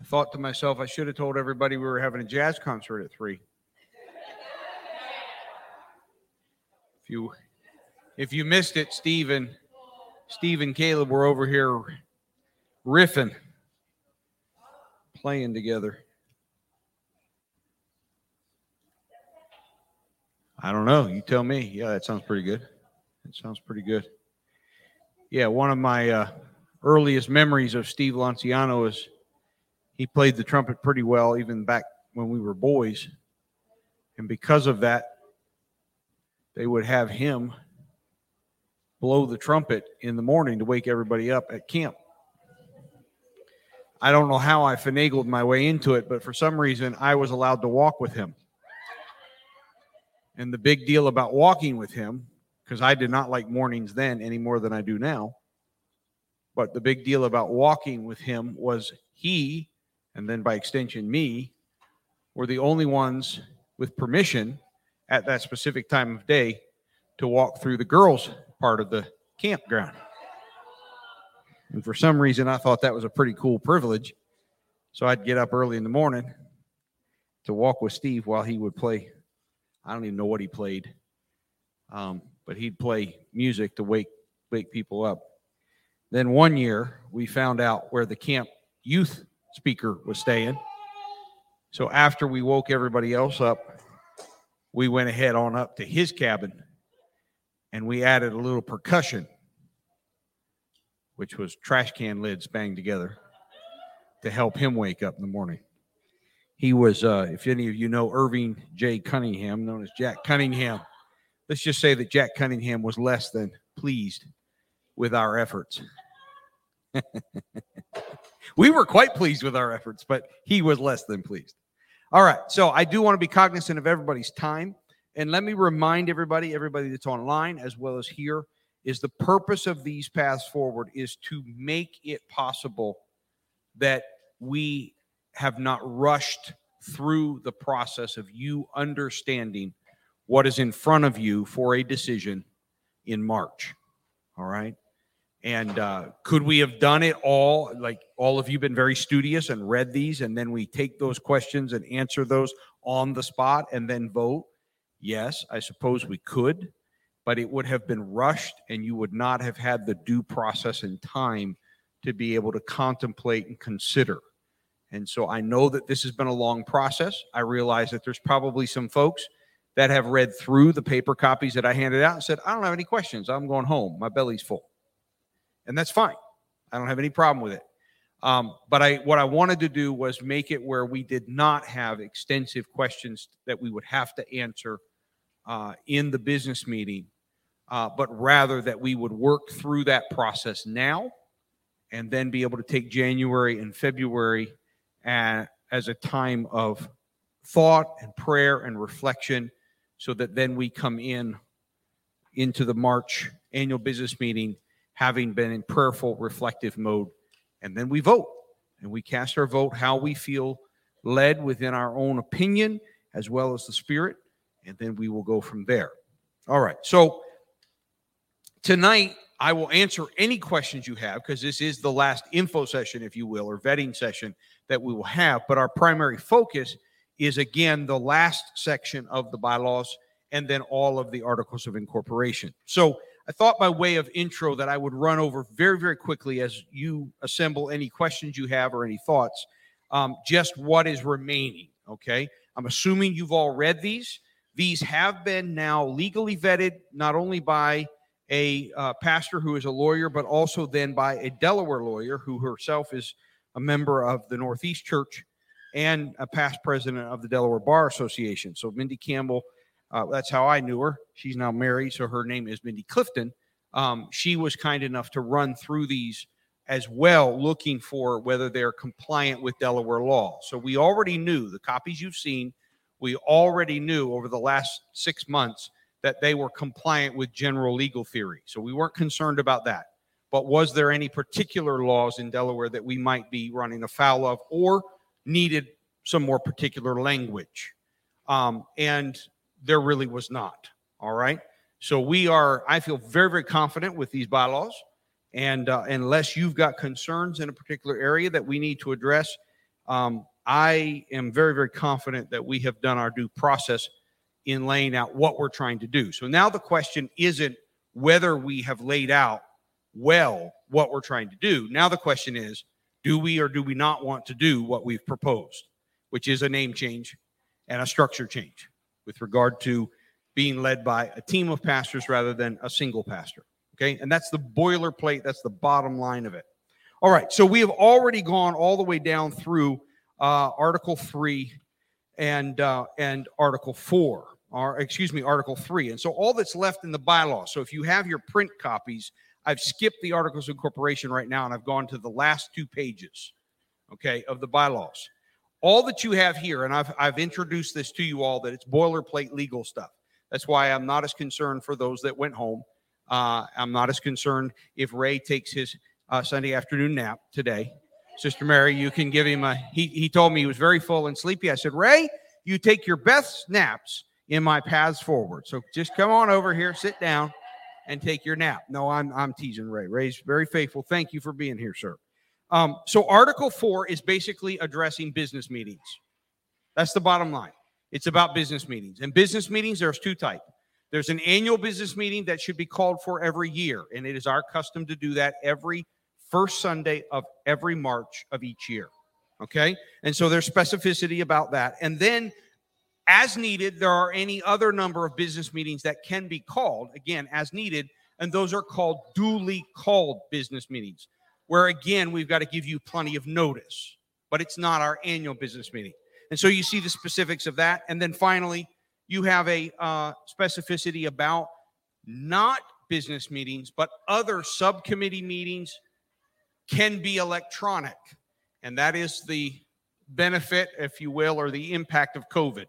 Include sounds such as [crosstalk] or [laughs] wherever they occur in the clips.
I thought to myself, I should have told everybody we were having a jazz concert at three. If you if you missed it, Stephen, Steve and Caleb were over here riffing, playing together. I don't know. You tell me. Yeah, that sounds pretty good. That sounds pretty good. Yeah, one of my uh, earliest memories of Steve Lanciano is he played the trumpet pretty well, even back when we were boys. And because of that, they would have him blow the trumpet in the morning to wake everybody up at camp. I don't know how I finagled my way into it, but for some reason I was allowed to walk with him. And the big deal about walking with him, because I did not like mornings then any more than I do now. But the big deal about walking with him was he, and then by extension me, were the only ones with permission at that specific time of day to walk through the girls' part of the campground. And for some reason, I thought that was a pretty cool privilege. So I'd get up early in the morning to walk with Steve while he would play I don't even know what he played, um, but he'd play music to wake wake people up. Then one year we found out where the camp youth speaker was staying. So after we woke everybody else up, we went ahead on up to his cabin and we added a little percussion, which was trash can lids banged together to help him wake up in the morning. He was, uh, if any of you know Irving J. Cunningham, known as Jack Cunningham, let's just say that Jack Cunningham was less than pleased with our efforts. [laughs] we were quite pleased with our efforts, but he was less than pleased. All right, so I do want to be cognizant of everybody's time. And let me remind everybody, everybody that's online as well as here, is the purpose of these paths forward is to make it possible that we have not rushed through the process of you understanding what is in front of you for a decision in March. All right. And uh, could we have done it all? Like all of you been very studious and read these, and then we take those questions and answer those on the spot and then vote? Yes, I suppose we could, but it would have been rushed, and you would not have had the due process and time to be able to contemplate and consider. And so I know that this has been a long process. I realize that there's probably some folks that have read through the paper copies that I handed out and said, I don't have any questions. I'm going home. My belly's full. And that's fine. I don't have any problem with it. Um, but I, what I wanted to do was make it where we did not have extensive questions that we would have to answer uh, in the business meeting, uh, but rather that we would work through that process now and then be able to take January and February and as a time of thought and prayer and reflection so that then we come in into the March annual business meeting having been in prayerful reflective mode and then we vote and we cast our vote how we feel led within our own opinion as well as the spirit and then we will go from there all right so tonight I will answer any questions you have because this is the last info session, if you will, or vetting session that we will have. But our primary focus is again the last section of the bylaws and then all of the articles of incorporation. So I thought by way of intro that I would run over very, very quickly as you assemble any questions you have or any thoughts, um, just what is remaining. Okay. I'm assuming you've all read these. These have been now legally vetted, not only by a uh, pastor who is a lawyer, but also then by a Delaware lawyer who herself is a member of the Northeast Church and a past president of the Delaware Bar Association. So Mindy Campbell, uh, that's how I knew her. She's now married, so her name is Mindy Clifton. Um, she was kind enough to run through these as well, looking for whether they're compliant with Delaware law. So we already knew the copies you've seen. We already knew over the last six months that they were compliant with general legal theory. So we weren't concerned about that. But was there any particular laws in Delaware that we might be running afoul of or needed some more particular language? Um, and there really was not. All right. So we are, I feel very, very confident with these bylaws. And uh, unless you've got concerns in a particular area that we need to address, um, I am very, very confident that we have done our due process in laying out what we're trying to do. So now the question isn't whether we have laid out well what we're trying to do. Now the question is, do we or do we not want to do what we've proposed, which is a name change and a structure change with regard to being led by a team of pastors rather than a single pastor. Okay. And that's the boilerplate, that's the bottom line of it. All right. So we have already gone all the way down through uh, Article 3 and, uh, and Article 4, or excuse me, Article 3. And so all that's left in the bylaw. So if you have your print copies, I've skipped the Articles of Incorporation right now and I've gone to the last two pages, okay, of the bylaws. All that you have here, and I've, I've introduced this to you all, that it's boilerplate legal stuff. That's why I'm not as concerned for those that went home. Uh, I'm not as concerned if Ray takes his uh, Sunday afternoon nap today. Sister Mary, you can give him a. He, he told me he was very full and sleepy. I said, Ray, you take your best naps in my paths forward. So just come on over here, sit down, and take your nap. No, I'm I'm teasing Ray. Ray's very faithful. Thank you for being here, sir. Um, so Article Four is basically addressing business meetings. That's the bottom line. It's about business meetings. And business meetings, there's two types. There's an annual business meeting that should be called for every year, and it is our custom to do that every first Sunday of every March of each year. Okay? And so there's specificity about that. And then as needed, there are any other number of business meetings that can be called, again, as needed, and those are called duly called business meetings, where again, we've got to give you plenty of notice, but it's not our annual business meeting. And so you see the specifics of that. And then finally, you have a uh, specificity about not business meetings, but other subcommittee meetings can be electronic. And that is the benefit, if you will, or the impact of COVID.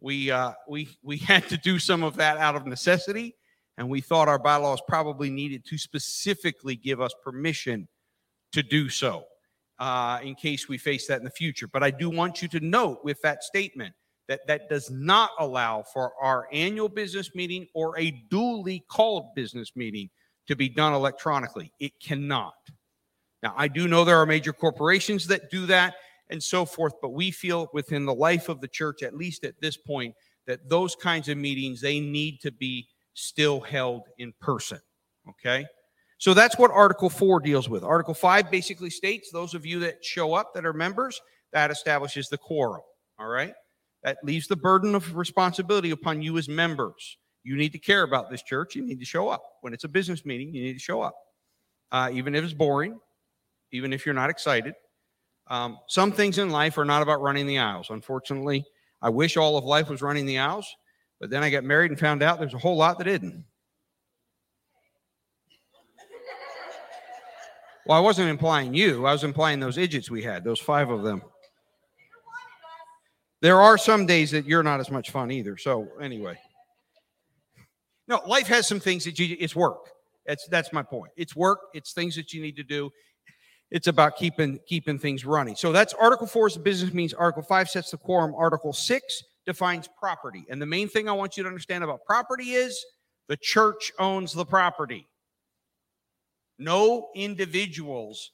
We, uh, we, we [laughs] had to do some of that out of necessity, and we thought our bylaws probably needed to specifically give us permission to do so uh, in case we face that in the future. But I do want you to note with that statement that that does not allow for our annual business meeting or a duly called business meeting to be done electronically. It cannot. Now, I do know there are major corporations that do that and so forth, but we feel within the life of the church, at least at this point, that those kinds of meetings, they need to be still held in person. Okay? So that's what Article 4 deals with. Article 5 basically states those of you that show up that are members, that establishes the quorum. All right? That leaves the burden of responsibility upon you as members. You need to care about this church. You need to show up. When it's a business meeting, you need to show up. Uh, even if it's boring, even if you're not excited. Um, some things in life are not about running the aisles. Unfortunately, I wish all of life was running the aisles, but then I got married and found out there's a whole lot that isn't. Well, I wasn't implying you. I was implying those idiots we had, those five of them. There are some days that you're not as much fun either. So anyway, no, life has some things that you. It's work. That's that's my point. It's work. It's things that you need to do. It's about keeping keeping things running. So that's Article Four is the business means. Article Five sets the quorum. Article Six defines property. And the main thing I want you to understand about property is the church owns the property. No individuals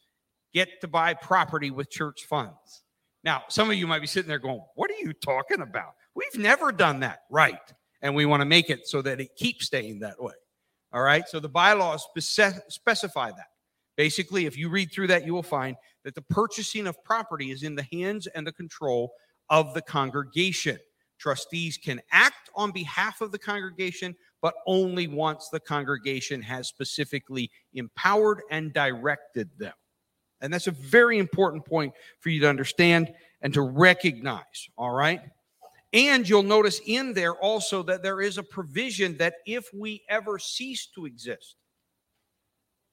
get to buy property with church funds. Now, some of you might be sitting there going, What are you talking about? We've never done that. Right. And we want to make it so that it keeps staying that way. All right. So the bylaws specify that. Basically, if you read through that, you will find that the purchasing of property is in the hands and the control of the congregation. Trustees can act on behalf of the congregation, but only once the congregation has specifically empowered and directed them. And that's a very important point for you to understand and to recognize, all right? And you'll notice in there also that there is a provision that if we ever cease to exist,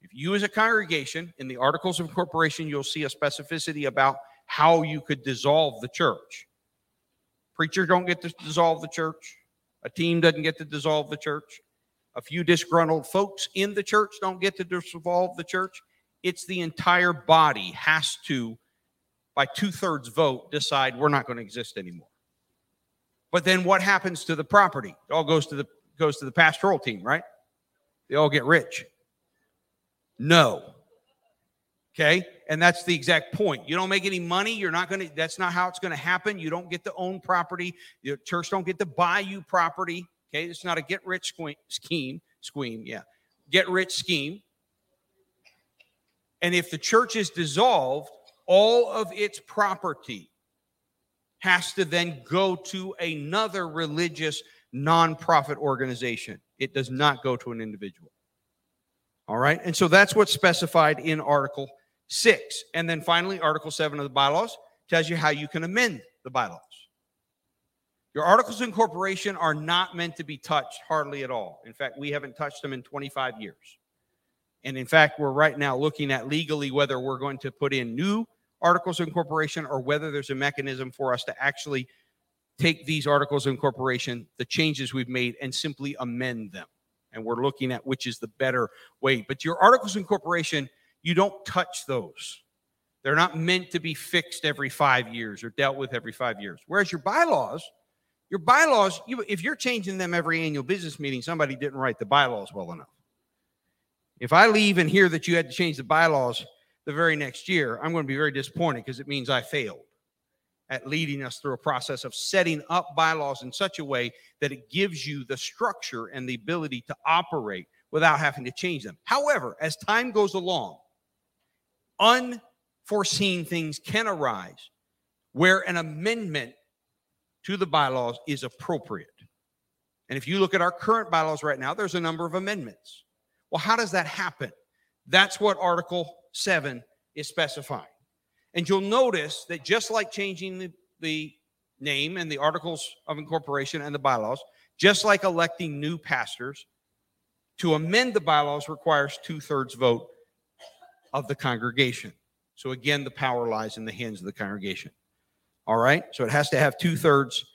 if you as a congregation in the Articles of Incorporation, you'll see a specificity about how you could dissolve the church. Preachers don't get to dissolve the church. A team doesn't get to dissolve the church. A few disgruntled folks in the church don't get to dissolve the church. It's the entire body has to, by two thirds vote, decide we're not going to exist anymore. But then what happens to the property? It all goes to the goes to the pastoral team, right? They all get rich. No. Okay. And that's the exact point. You don't make any money. You're not going to, that's not how it's going to happen. You don't get to own property. Your church don't get to buy you property. Okay. It's not a get rich scheme. Scheme. Yeah. Get rich scheme. And if the church is dissolved, all of its property has to then go to another religious nonprofit organization. It does not go to an individual. All right. And so that's what's specified in Article 6. And then finally, Article 7 of the bylaws tells you how you can amend the bylaws. Your articles of incorporation are not meant to be touched hardly at all. In fact, we haven't touched them in 25 years. And in fact, we're right now looking at legally whether we're going to put in new articles of incorporation or whether there's a mechanism for us to actually take these articles of incorporation, the changes we've made, and simply amend them. And we're looking at which is the better way. But your articles of incorporation, you don't touch those. They're not meant to be fixed every five years or dealt with every five years. Whereas your bylaws, your bylaws, you, if you're changing them every annual business meeting, somebody didn't write the bylaws well enough. If I leave and hear that you had to change the bylaws the very next year, I'm going to be very disappointed because it means I failed at leading us through a process of setting up bylaws in such a way that it gives you the structure and the ability to operate without having to change them. However, as time goes along, unforeseen things can arise where an amendment to the bylaws is appropriate. And if you look at our current bylaws right now, there's a number of amendments. Well, how does that happen? That's what Article 7 is specifying. And you'll notice that just like changing the, the name and the articles of incorporation and the bylaws, just like electing new pastors, to amend the bylaws requires two thirds vote of the congregation. So again, the power lies in the hands of the congregation. All right. So it has to have two thirds,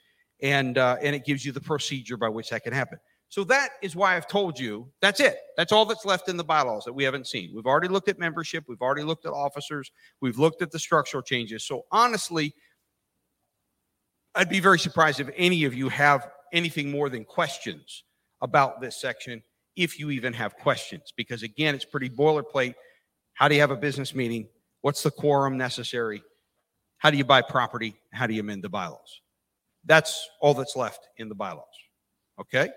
and uh, and it gives you the procedure by which that can happen. So that is why I've told you that's it. That's all that's left in the bylaws that we haven't seen. We've already looked at membership, we've already looked at officers, we've looked at the structural changes. So honestly, I'd be very surprised if any of you have anything more than questions about this section, if you even have questions, because again, it's pretty boilerplate. How do you have a business meeting? What's the quorum necessary? How do you buy property? How do you amend the bylaws? That's all that's left in the bylaws. Okay?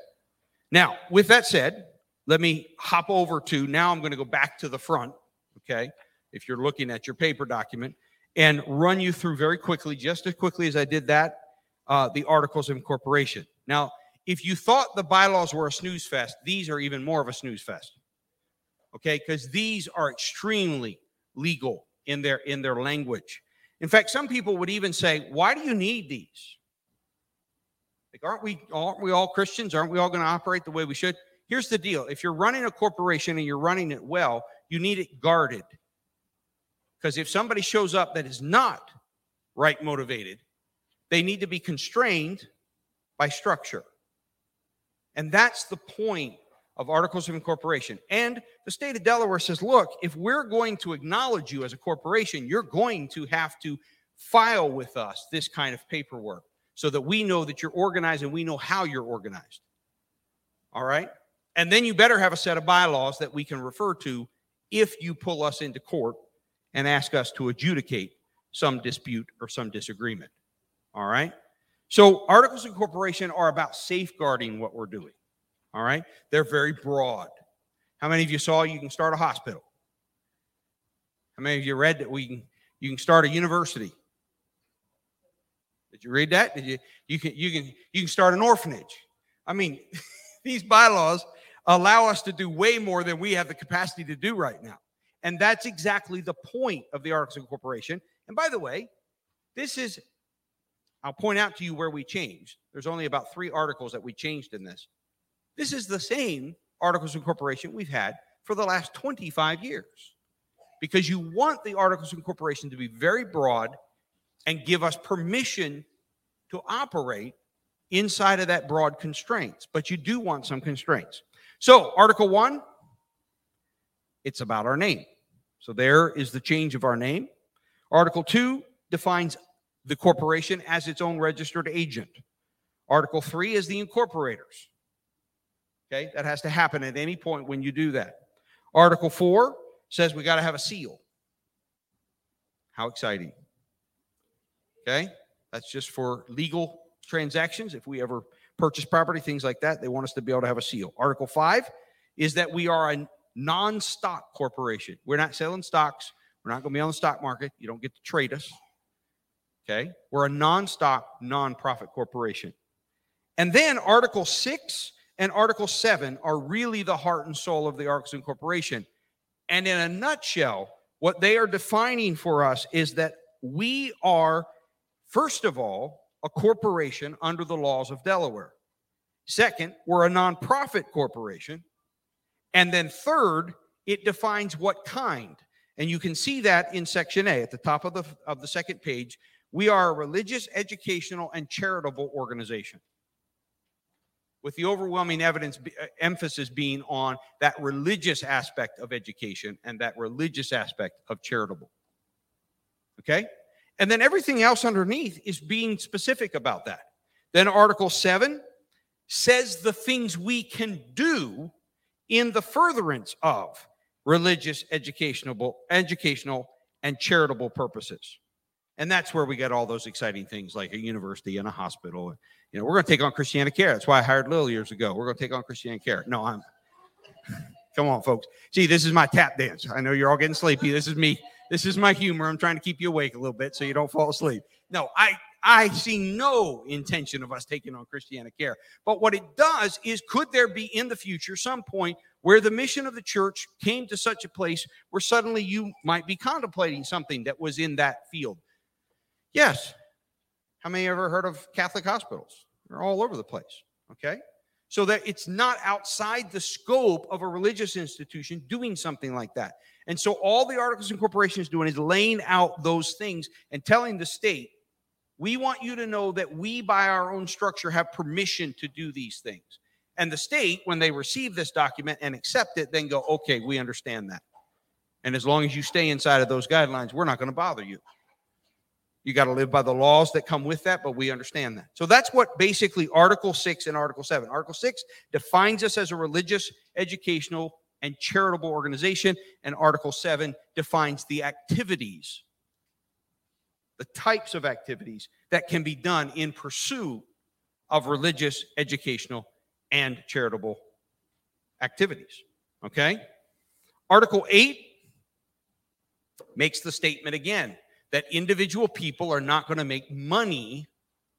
Now, with that said, let me hop over to now I'm going to go back to the front, okay? If you're looking at your paper document and run you through very quickly, just as quickly as I did that, uh, the articles of incorporation. Now, if you thought the bylaws were a snooze fest, these are even more of a snooze fest. Okay, because these are extremely legal in their in their language. In fact, some people would even say, "Why do you need these?" Aren't we aren't we all Christians? Aren't we all going to operate the way we should? Here's the deal: if you're running a corporation and you're running it well, you need it guarded. Because if somebody shows up that is not right motivated, they need to be constrained by structure. And that's the point of articles of incorporation. And the state of Delaware says, look, if we're going to acknowledge you as a corporation, you're going to have to file with us this kind of paperwork so that we know that you're organized and we know how you're organized. All right? And then you better have a set of bylaws that we can refer to if you pull us into court and ask us to adjudicate some dispute or some disagreement. All right? So, articles of incorporation are about safeguarding what we're doing. All right? They're very broad. How many of you saw you can start a hospital? How many of you read that we can you can start a university? Did you read that? Did you you can you can you can start an orphanage. I mean, [laughs] these bylaws allow us to do way more than we have the capacity to do right now. And that's exactly the point of the Articles of Incorporation. And by the way, this is I'll point out to you where we changed. There's only about three articles that we changed in this. This is the same Articles of Incorporation we've had for the last 25 years. Because you want the Articles of Incorporation to be very broad and give us permission to operate inside of that broad constraints. But you do want some constraints. So, Article 1, it's about our name. So, there is the change of our name. Article 2 defines the corporation as its own registered agent. Article 3 is the incorporators. Okay, that has to happen at any point when you do that. Article 4 says we got to have a seal. How exciting. Okay, that's just for legal transactions. If we ever purchase property, things like that, they want us to be able to have a seal. Article 5 is that we are a non stock corporation. We're not selling stocks, we're not going to be on the stock market. You don't get to trade us. Okay, we're a non stock, non profit corporation. And then Article 6 and Article 7 are really the heart and soul of the Articles of Incorporation. And in a nutshell, what they are defining for us is that we are, first of all, a corporation under the laws of Delaware. Second, we're a nonprofit corporation. And then third, it defines what kind. And you can see that in section A at the top of the of the second page. We are a religious, educational, and charitable organization with the overwhelming evidence uh, emphasis being on that religious aspect of education and that religious aspect of charitable. Okay? And then everything else underneath is being specific about that. Then Article 7 says the things we can do in the furtherance of religious, educational, educational, and charitable purposes. And that's where we get all those exciting things like a university and a hospital. You know, we're going to take on Christiana Care. That's why I hired Lil years ago. We're going to take on Christiana Care. No, I'm. [laughs] Come on, folks. See, this is my tap dance. I know you're all getting sleepy. This is me. This is my humor. I'm trying to keep you awake a little bit so you don't fall asleep. No, I I see no intention of us taking on Christiana Care. But what it does is, could there be in the future some point where the mission of the church came to such a place where suddenly you might be contemplating something that was in that field? Yes. How many ever heard of Catholic hospitals? They're all over the place. Okay. So that it's not outside the scope of a religious institution doing something like that. And so all the Articles of Incorporation is doing is laying out those things and telling the state, we want you to know that we, by our own structure, have permission to do these things. And the state, when they receive this document and accept it, then go, okay, we understand that. And as long as you stay inside of those guidelines, we're not going to bother you. You got to live by the laws that come with that, but we understand that. So that's what basically Article 6 and Article 7. Article 6 defines us as a religious, educational, and charitable organization, and Article 7 defines the activities, the types of activities that can be done in pursuit of religious, educational, and charitable activities. Okay? Article 8 makes the statement again that individual people are not going to make money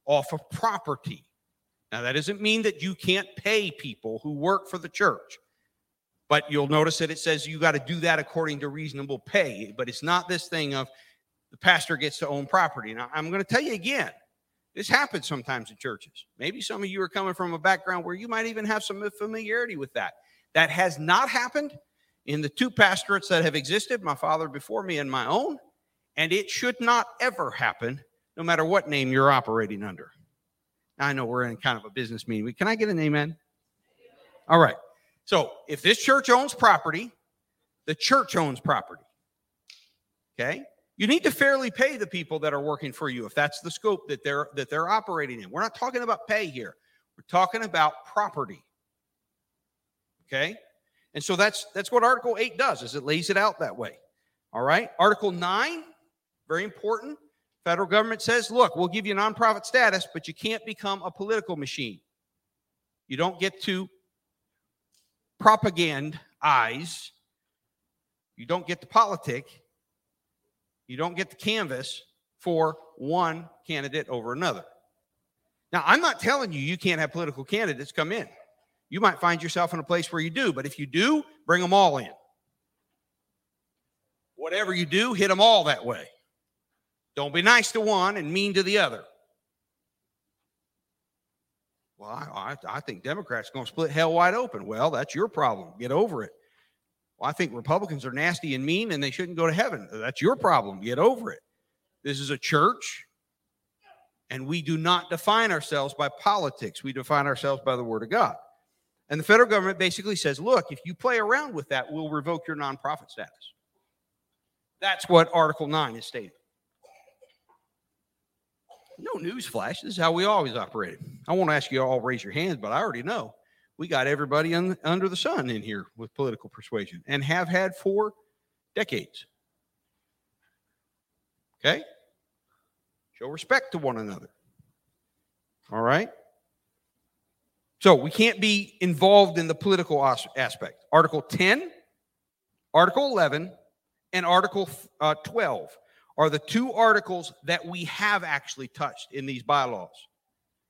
off of property. Now, that doesn't mean that you can't pay people who work for the church, but you'll notice that it says you got to do that according to reasonable pay. But it's not this thing of the pastor gets to own property. Now, I'm going to tell you again this happens sometimes in churches. Maybe some of you are coming from a background where you might even have some familiarity with that. That has not happened in the two pastorates that have existed, my father before me and my own and it should not ever happen, no matter what name you're operating under. Now, I know we're in kind of a business meeting. Can I get an amen? All right. So if this church owns property, the church owns property. Okay? You need to fairly pay the people that are working for you if that's the scope that they're that they're operating in. We're not talking about pay here. We're talking about property. Okay? And so that's that's what Article 8 does is it lays it out that way. All right? Article 9 very important. Federal government says, look, we'll give you nonprofit status, but you can't become a political machine. You don't get to propagandize. You don't get the politic. You don't get the canvass for one candidate over another. Now, I'm not telling you you can't have political candidates come in. You might find yourself in a place where you do, but if you do, bring them all in. Whatever you do, hit them all that way. Don't be nice to one and mean to the other. Well, I, I, I think Democrats are going to split hell wide open. Well, that's your problem. Get over it. Well, I think Republicans are nasty and mean and they shouldn't go to heaven. That's your problem. Get over it. This is a church, and we do not define ourselves by politics. We define ourselves by the Word of God. And the federal government basically says, look, if you play around with that, we'll revoke your nonprofit status. That's what Article 9 is stating. No news flash. This is how we always operated. I won't ask you all raise your hands, but I already know. we got everybody un, under the sun in here with political persuasion and have had for decades. Okay? Show respect to one another. All right? So we can't be involved in the political aspect. Article 10, Article 11, and Article uh, 12 are the two articles that we have actually touched in these bylaws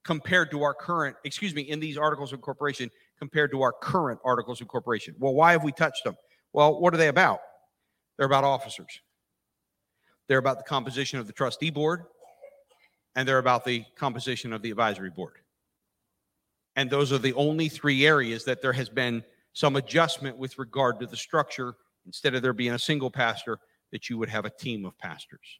compared to our current, excuse me, in these articles of incorporation compared to our current articles of incorporation. Well, why have we touched them? Well, what are they about? They're about officers. They're about the composition of the trustee board, and they're about the composition of the advisory board. And those are the only three areas that there has been some adjustment with regard to the structure. Instead of there being a single pastor, that you would have a team of pastors.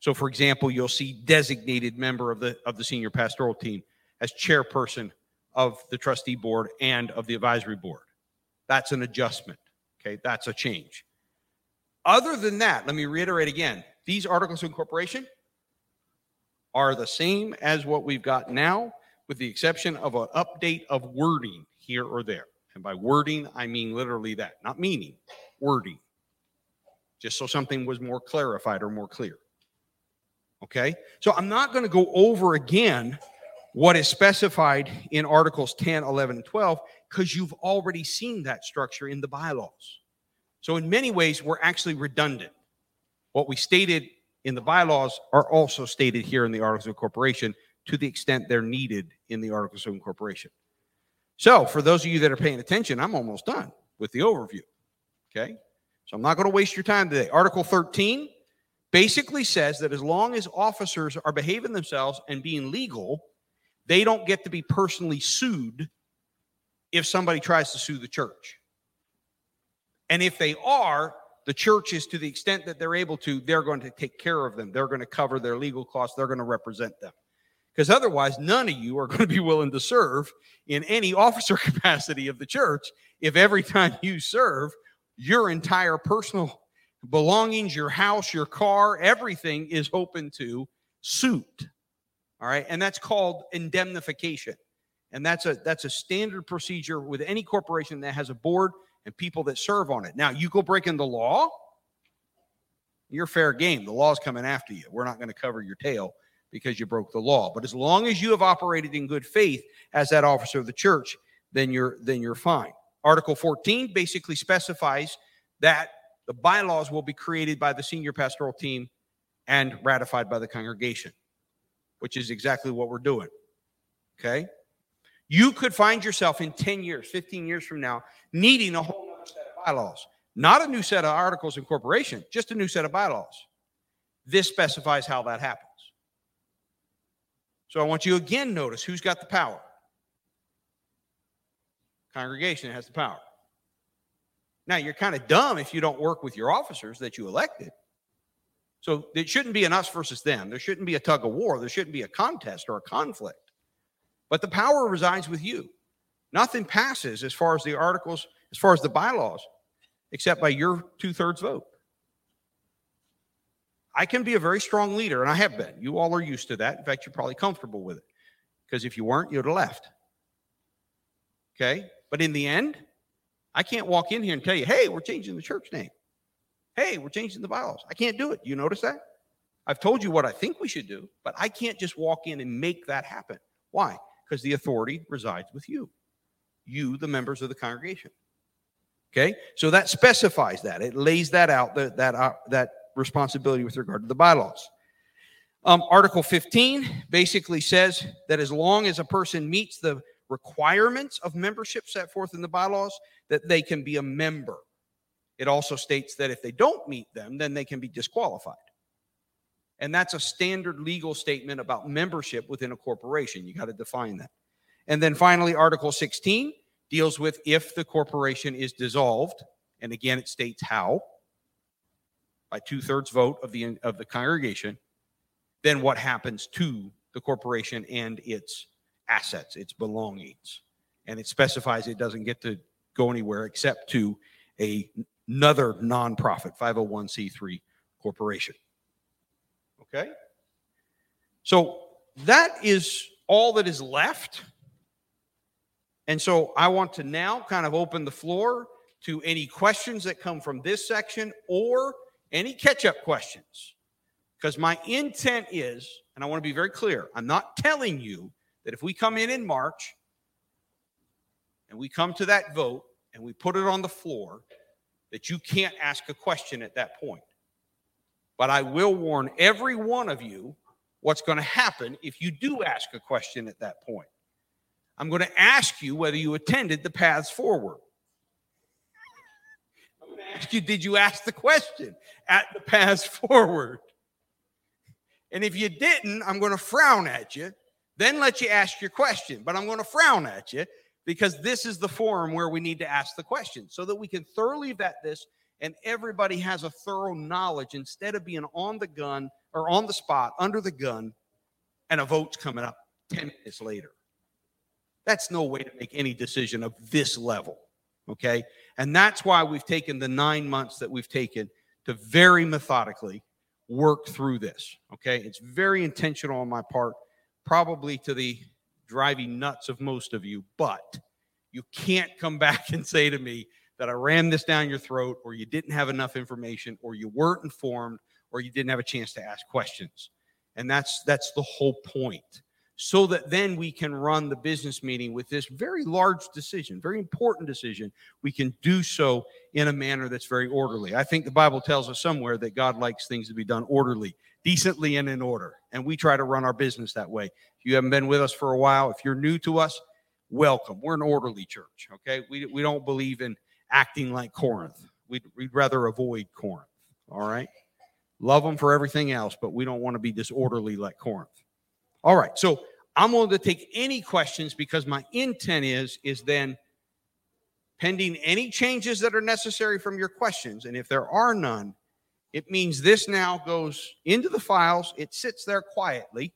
So, for example, you'll see designated member of the of the senior pastoral team as chairperson of the trustee board and of the advisory board. That's an adjustment. Okay, that's a change. Other than that, let me reiterate again these articles of incorporation are the same as what we've got now, with the exception of an update of wording here or there. And by wording, I mean literally that, not meaning, wording, just so something was more clarified or more clear. Okay, so I'm not going to go over again what is specified in Articles 10, 11, and 12 because you've already seen that structure in the bylaws. So, in many ways, we're actually redundant. What we stated in the bylaws are also stated here in the Articles of Incorporation to the extent they're needed in the Articles of Incorporation. So, for those of you that are paying attention, I'm almost done with the overview. Okay? So, I'm not going to waste your time today. Article 13 basically says that as long as officers are behaving themselves and being legal, they don't get to be personally sued if somebody tries to sue the church. And if they are, the churches, to the extent that they're able to, they're going to take care of them. They're going to cover their legal costs. They're going to represent them. Because otherwise, none of you are going to be willing to serve in any officer [laughs] capacity of the church if every time you serve, your entire personal belongings, your house, your car, everything is open to suit. All right. And that's called indemnification. And that's a that's a standard procedure with any corporation that has a board and people that serve on it. Now, you go breaking the law, you're fair game. The law's coming after you. We're not going to cover your tail because you broke the law. But as long as you have operated in good faith as that officer of the church, then you're then you're fine. Article 14 basically specifies that the bylaws will be created by the senior pastoral team and ratified by the congregation which is exactly what we're doing. Okay? You could find yourself in 10 years, 15 years from now, needing a whole new set of bylaws. Not a new set of articles of incorporation, just a new set of bylaws. This specifies how that happens. So I want you again notice who's got the power. Congregation has the power. Now you're kind of dumb if you don't work with your officers that you elected. So it shouldn't be an us versus them. There shouldn't be a tug of war. There shouldn't be a contest or a conflict. But the power resides with you. Nothing passes as far as the articles, as far as the bylaws, except by your two thirds vote. I can be a very strong leader, and I have been. You all are used to that. In fact, you're probably comfortable with it. Because if you weren't, you'd have left. Okay? But in the end, I can't walk in here and tell you, hey, we're changing the church name. Hey, we're changing the bylaws. I can't do it. You notice that? I've told you what I think we should do, but I can't just walk in and make that happen. Why? Because the authority resides with you, you, the members of the congregation. Okay, so that specifies that. It lays that out, that that, uh, that responsibility with regard to the bylaws. Um, Article 15 basically says that as long as a person meets the requirements of membership set forth in the bylaws, that they can be a member it also states that if they don't meet them, then they can be disqualified. And that's a standard legal statement about membership within a corporation. You got to define that. And then finally, Article 16 deals with if the corporation is dissolved. And again, it states how by two thirds vote of the, of the congregation, then what happens to the corporation and its assets, its belongings. And it specifies it doesn't get to go anywhere except to a another nonprofit 501c3 corporation. Okay? So that is all that is left. And so I want to now kind of open the floor to any questions that come from this section or any catch up questions. Because my intent is, and I want to be very clear, I'm not telling you that if we come in in March and we come to that vote and we put it on the floor, that you can't ask a question at that point. But I will warn every one of you what's going to happen if you do ask a question at that point. I'm going to ask you whether you attended the paths forward. I'm going to ask you, did you ask the question at the paths forward? And if you didn't, I'm going to frown at you, then let you ask your question. But I'm going to frown at you because this is the forum where we need to ask the question so that we can thoroughly vet this and everybody has a thorough knowledge instead of being on the gun or on the spot under the gun and a vote's coming up 10 minutes later. That's no way to make any decision of this level. Okay. And that's why we've taken the nine months that we've taken to very methodically work through this. Okay. It's very intentional on my part, probably to the driving nuts of most of you, but you can't come [laughs] back and say to me that I ran this down your throat or you didn't have enough information or you weren't informed or you didn't have a chance to ask questions. And that's that's the whole point so that then we can run the business meeting with this very large decision, very important decision. We can do so in a manner that's very orderly. I think the Bible tells us somewhere that God likes things to be done orderly, decently, and in order. And we try to run our business that way. If you haven't been with us for a while, if you're new to us, welcome. We're an orderly church, okay? We, we don't believe in acting like Corinth. We'd, we'd rather avoid Corinth, all right? Love them for everything else, but we don't want to be disorderly like Corinth. All right. So I'm willing to take any questions because my intent is is then pending any changes that are necessary from your questions. And if there are none, it means this now goes into the files. It sits there quietly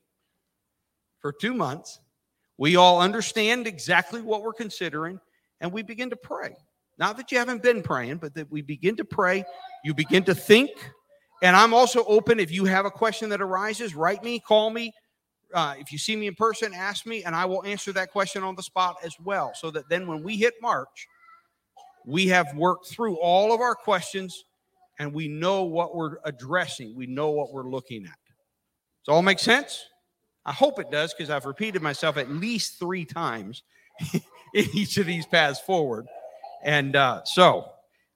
for two months. We all understand exactly what we're considering, and we begin to pray. Not that you haven't been praying, but that we begin to pray. You begin to think. And I'm also open if you have a question that arises, write me, call me, uh, if you see me in person, ask me, and I will answer that question on the spot as well. So that then when we hit March, we have worked through all of our questions and we know what we're addressing. We know what we're looking at. Does all make sense? I hope it does because I've repeated myself at least three times [laughs] in each of these paths forward. And uh, so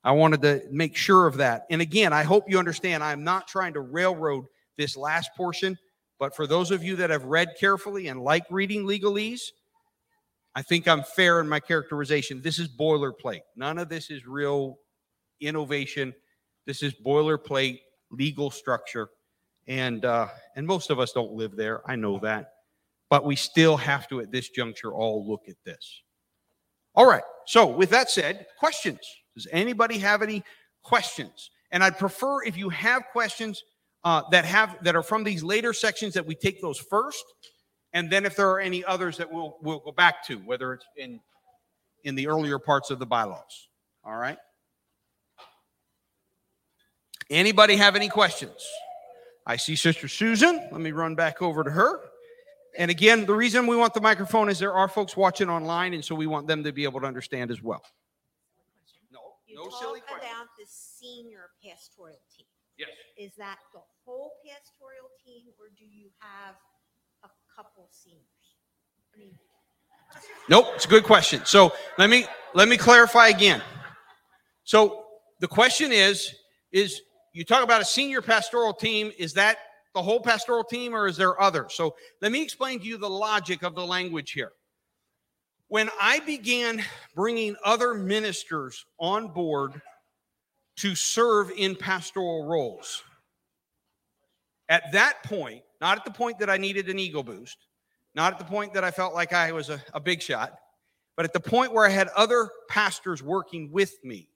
I wanted to make sure of that. And again, I hope you understand I'm not trying to railroad this last portion. But for those of you that have read carefully and like reading legalese, I think I'm fair in my characterization. This is boilerplate. None of this is real innovation. This is boilerplate legal structure. And uh, and most of us don't live there. I know that. But we still have to, at this juncture, all look at this. All right. So, with that said, questions. Does anybody have any questions? And I'd prefer if you have questions, uh, that have that are from these later sections that we take those first, and then if there are any others that we'll we'll go back to, whether it's in in the earlier parts of the bylaws. All right. Anybody have any questions? I see Sister Susan. Let me run back over to her. And again, the reason we want the microphone is there are folks watching online, and so we want them to be able to understand as well. No, you no silly question. about the senior pastoral team. Yes. Is that the whole pastoral team or do you have a couple seniors? I mean, Nope, it's a good question. So let me let me clarify again. So the question is is you talk about a senior pastoral team is that the whole pastoral team or is there others? So let me explain to you the logic of the language here. When I began bringing other ministers on board to serve in pastoral roles. At that point, not at the point that I needed an ego boost, not at the point that I felt like I was a, a big shot, but at the point where I had other pastors working with me.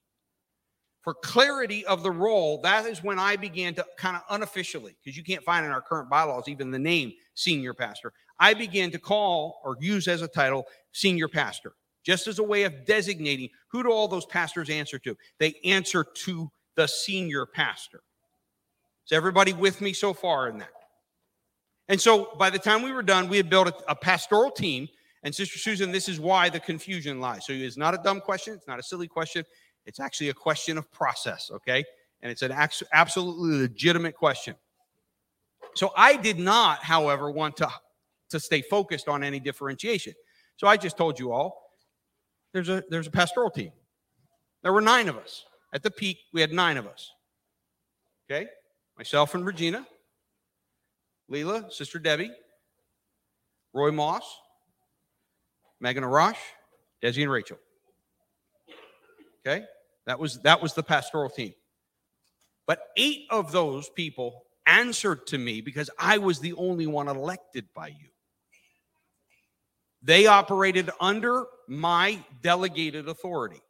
For clarity of the role, that is when I began to kind of unofficially, because you can't find in our current bylaws even the name senior pastor, I began to call or use as a title senior pastor just as a way of designating who do all those pastors answer to? They answer to the senior pastor. Is everybody with me so far in that? And so by the time we were done, we had built a, a pastoral team. And Sister Susan, this is why the confusion lies. So it's not a dumb question, it's not a silly question. It's actually a question of process, okay? And it's an absolutely legitimate question. So I did not, however, want to, to stay focused on any differentiation. So I just told you all there's a there's a pastoral team. There were nine of us. At the peak, we had nine of us. Okay? Myself and Regina, Leela, Sister Debbie, Roy Moss, Megan Arash, Desi and Rachel. Okay? That was that was the pastoral team. But eight of those people answered to me because I was the only one elected by you. They operated under my delegated authority.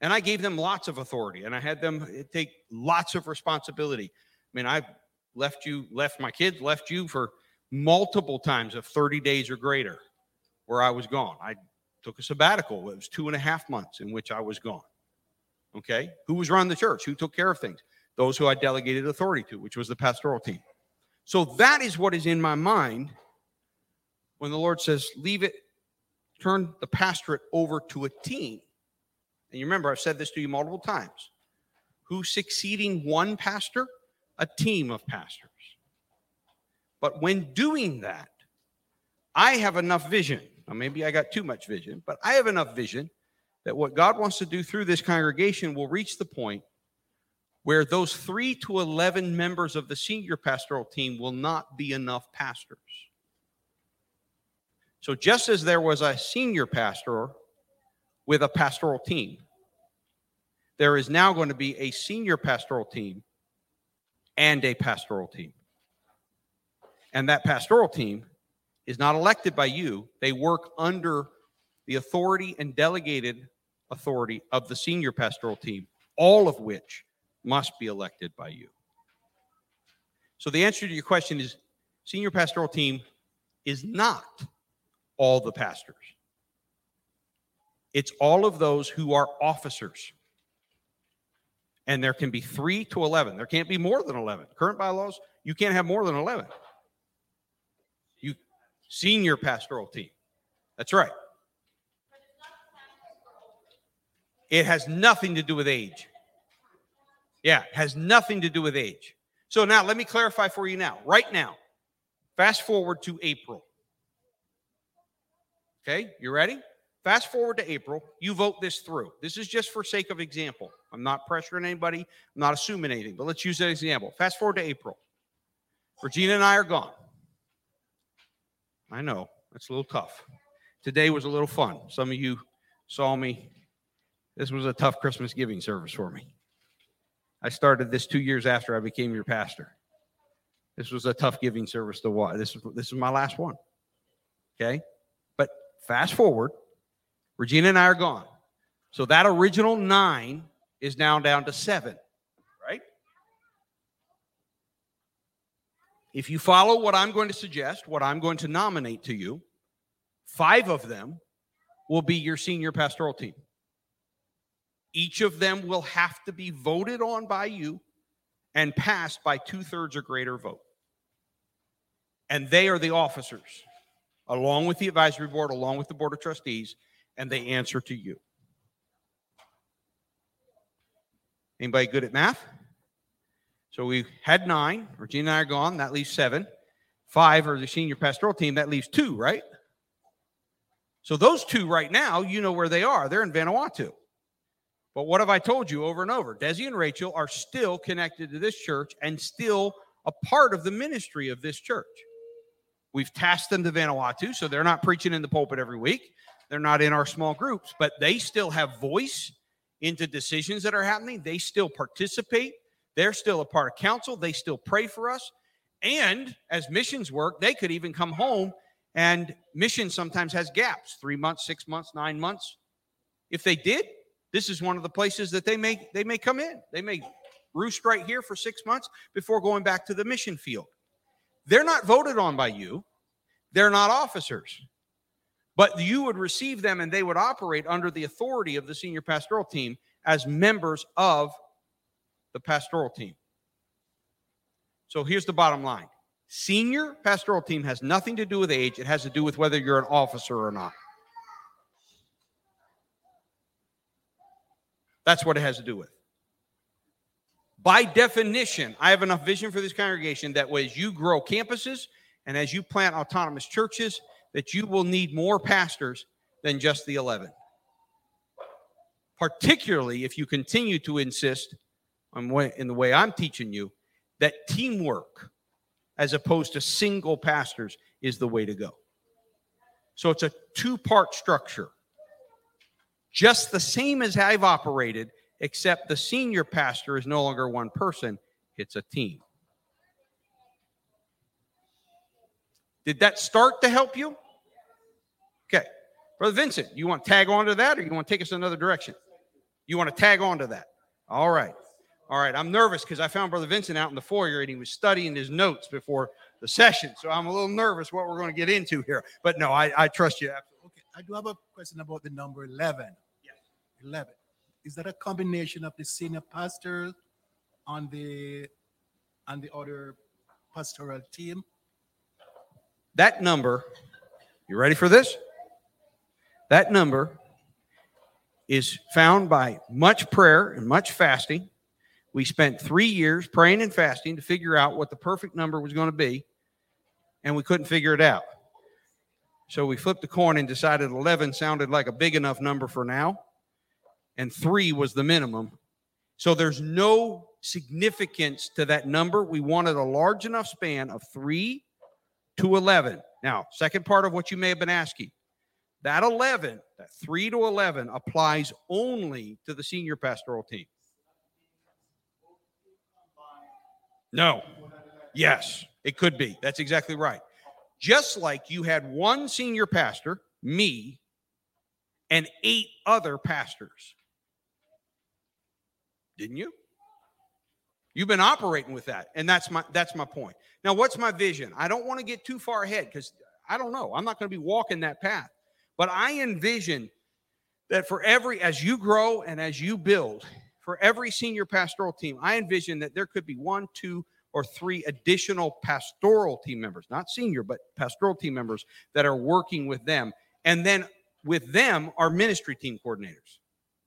And I gave them lots of authority and I had them take lots of responsibility. I mean, I left you, left my kids, left you for multiple times of 30 days or greater where I was gone. I took a sabbatical. It was two and a half months in which I was gone. Okay. Who was running the church? Who took care of things? Those who I delegated authority to, which was the pastoral team. So that is what is in my mind when the Lord says, leave it, turn the pastorate over to a team. And you remember, I've said this to you multiple times. Who's succeeding one pastor? A team of pastors. But when doing that, I have enough vision. Now, maybe I got too much vision, but I have enough vision that what God wants to do through this congregation will reach the point where those three to 11 members of the senior pastoral team will not be enough pastors. So, just as there was a senior pastor with a pastoral team, there is now going to be a senior pastoral team and a pastoral team. And that pastoral team is not elected by you, they work under the authority and delegated authority of the senior pastoral team, all of which must be elected by you. So the answer to your question is senior pastoral team is not all the pastors. It's all of those who are officers. And there can be three to 11. There can't be more than 11. Current bylaws, you can't have more than 11. You senior pastoral team. That's right. It has nothing to do with age. Yeah, has nothing to do with age. So now let me clarify for you now. Right now, fast forward to April. Okay, you ready? Fast forward to April, you vote this through. This is just for sake of example. I'm not pressuring anybody, I'm not assuming anything, but let's use that example. Fast forward to April. Regina and I are gone. I know, that's a little tough. Today was a little fun. Some of you saw me. This was a tough Christmas giving service for me. I started this two years after I became your pastor. This was a tough giving service to watch. This, this is my last one. Okay? But fast forward, Regina and I are gone. So that original nine is now down to seven, right? If you follow what I'm going to suggest, what I'm going to nominate to you, five of them will be your senior pastoral team. Each of them will have to be voted on by you and passed by two thirds or greater vote. And they are the officers along with the advisory board, along with the board of trustees, and they answer to you. Anybody good at math? So we had nine. Regina and I are gone. That leaves seven. Five are the senior pastoral team. That leaves two, right? So those two right now, you know where they are. They're in Vanuatu. But what have I told you over and over? Desi and Rachel are still connected to this church and still a part of the ministry of this church. We've tasked them to Vanuatu, so they're not preaching in the pulpit every week. They're not in our small groups, but they still have voice into decisions that are happening. They still participate. They're still a part of council. They still pray for us. And as missions work, they could even come home and mission sometimes has gaps three months, six months, nine months. If they did, this is one of the places that they may they may come in. They may roost right here for six months before going back to the mission field. They're not voted on by you, they're not officers. But you would receive them and they would operate under the authority of the senior pastoral team as members of the pastoral team. So here's the bottom line Senior pastoral team has nothing to do with age, it has to do with whether you're an officer or not. That's what it has to do with. By definition, I have enough vision for this congregation that as you grow campuses and as you plant autonomous churches, that you will need more pastors than just the 11. Particularly if you continue to insist on in the way I'm teaching you that teamwork as opposed to single pastors is the way to go. So it's a two part structure just the same as I've operated, except the senior pastor is no longer one person, it's a team. Did that start to help you? Okay. Brother Vincent, you want to tag on to that or you want to take us another direction? You want to tag on to that? All right. All right. I'm nervous because I found Brother Vincent out in the foyer and he was studying his notes before the session. So I'm a little nervous what we're going to get into here. But no, I, I trust you. Okay. I do have a question about the number 11. 11. Is that a combination of the senior pastor on the on the other pastoral team? That number, you ready for this? That number is found by much prayer and much fasting. We spent three years praying and fasting to figure out what the perfect number was going to be, and we couldn't figure it out. So we flipped the coin and decided 11 sounded like a big enough number for now and three was the minimum. So there's no significance to that number. We wanted a large enough span of three to 11. Now, second part of what you may have been asking that 11, that 3 to 11, applies only to the senior pastoral team. No. Yes, it could be. That's exactly right. Just like you had one senior pastor, me, and eight other pastors didn't you? You've been operating with that, and that's my that's my point. Now, what's my vision? I don't want to get too far ahead because I don't know. I'm not going to be walking that path, but I envision that for every as you grow and as you build, for every senior pastoral team, I envision that there could be one, two, or three additional pastoral team members, not senior, but pastoral team members that are working with them, and then with them are ministry team coordinators.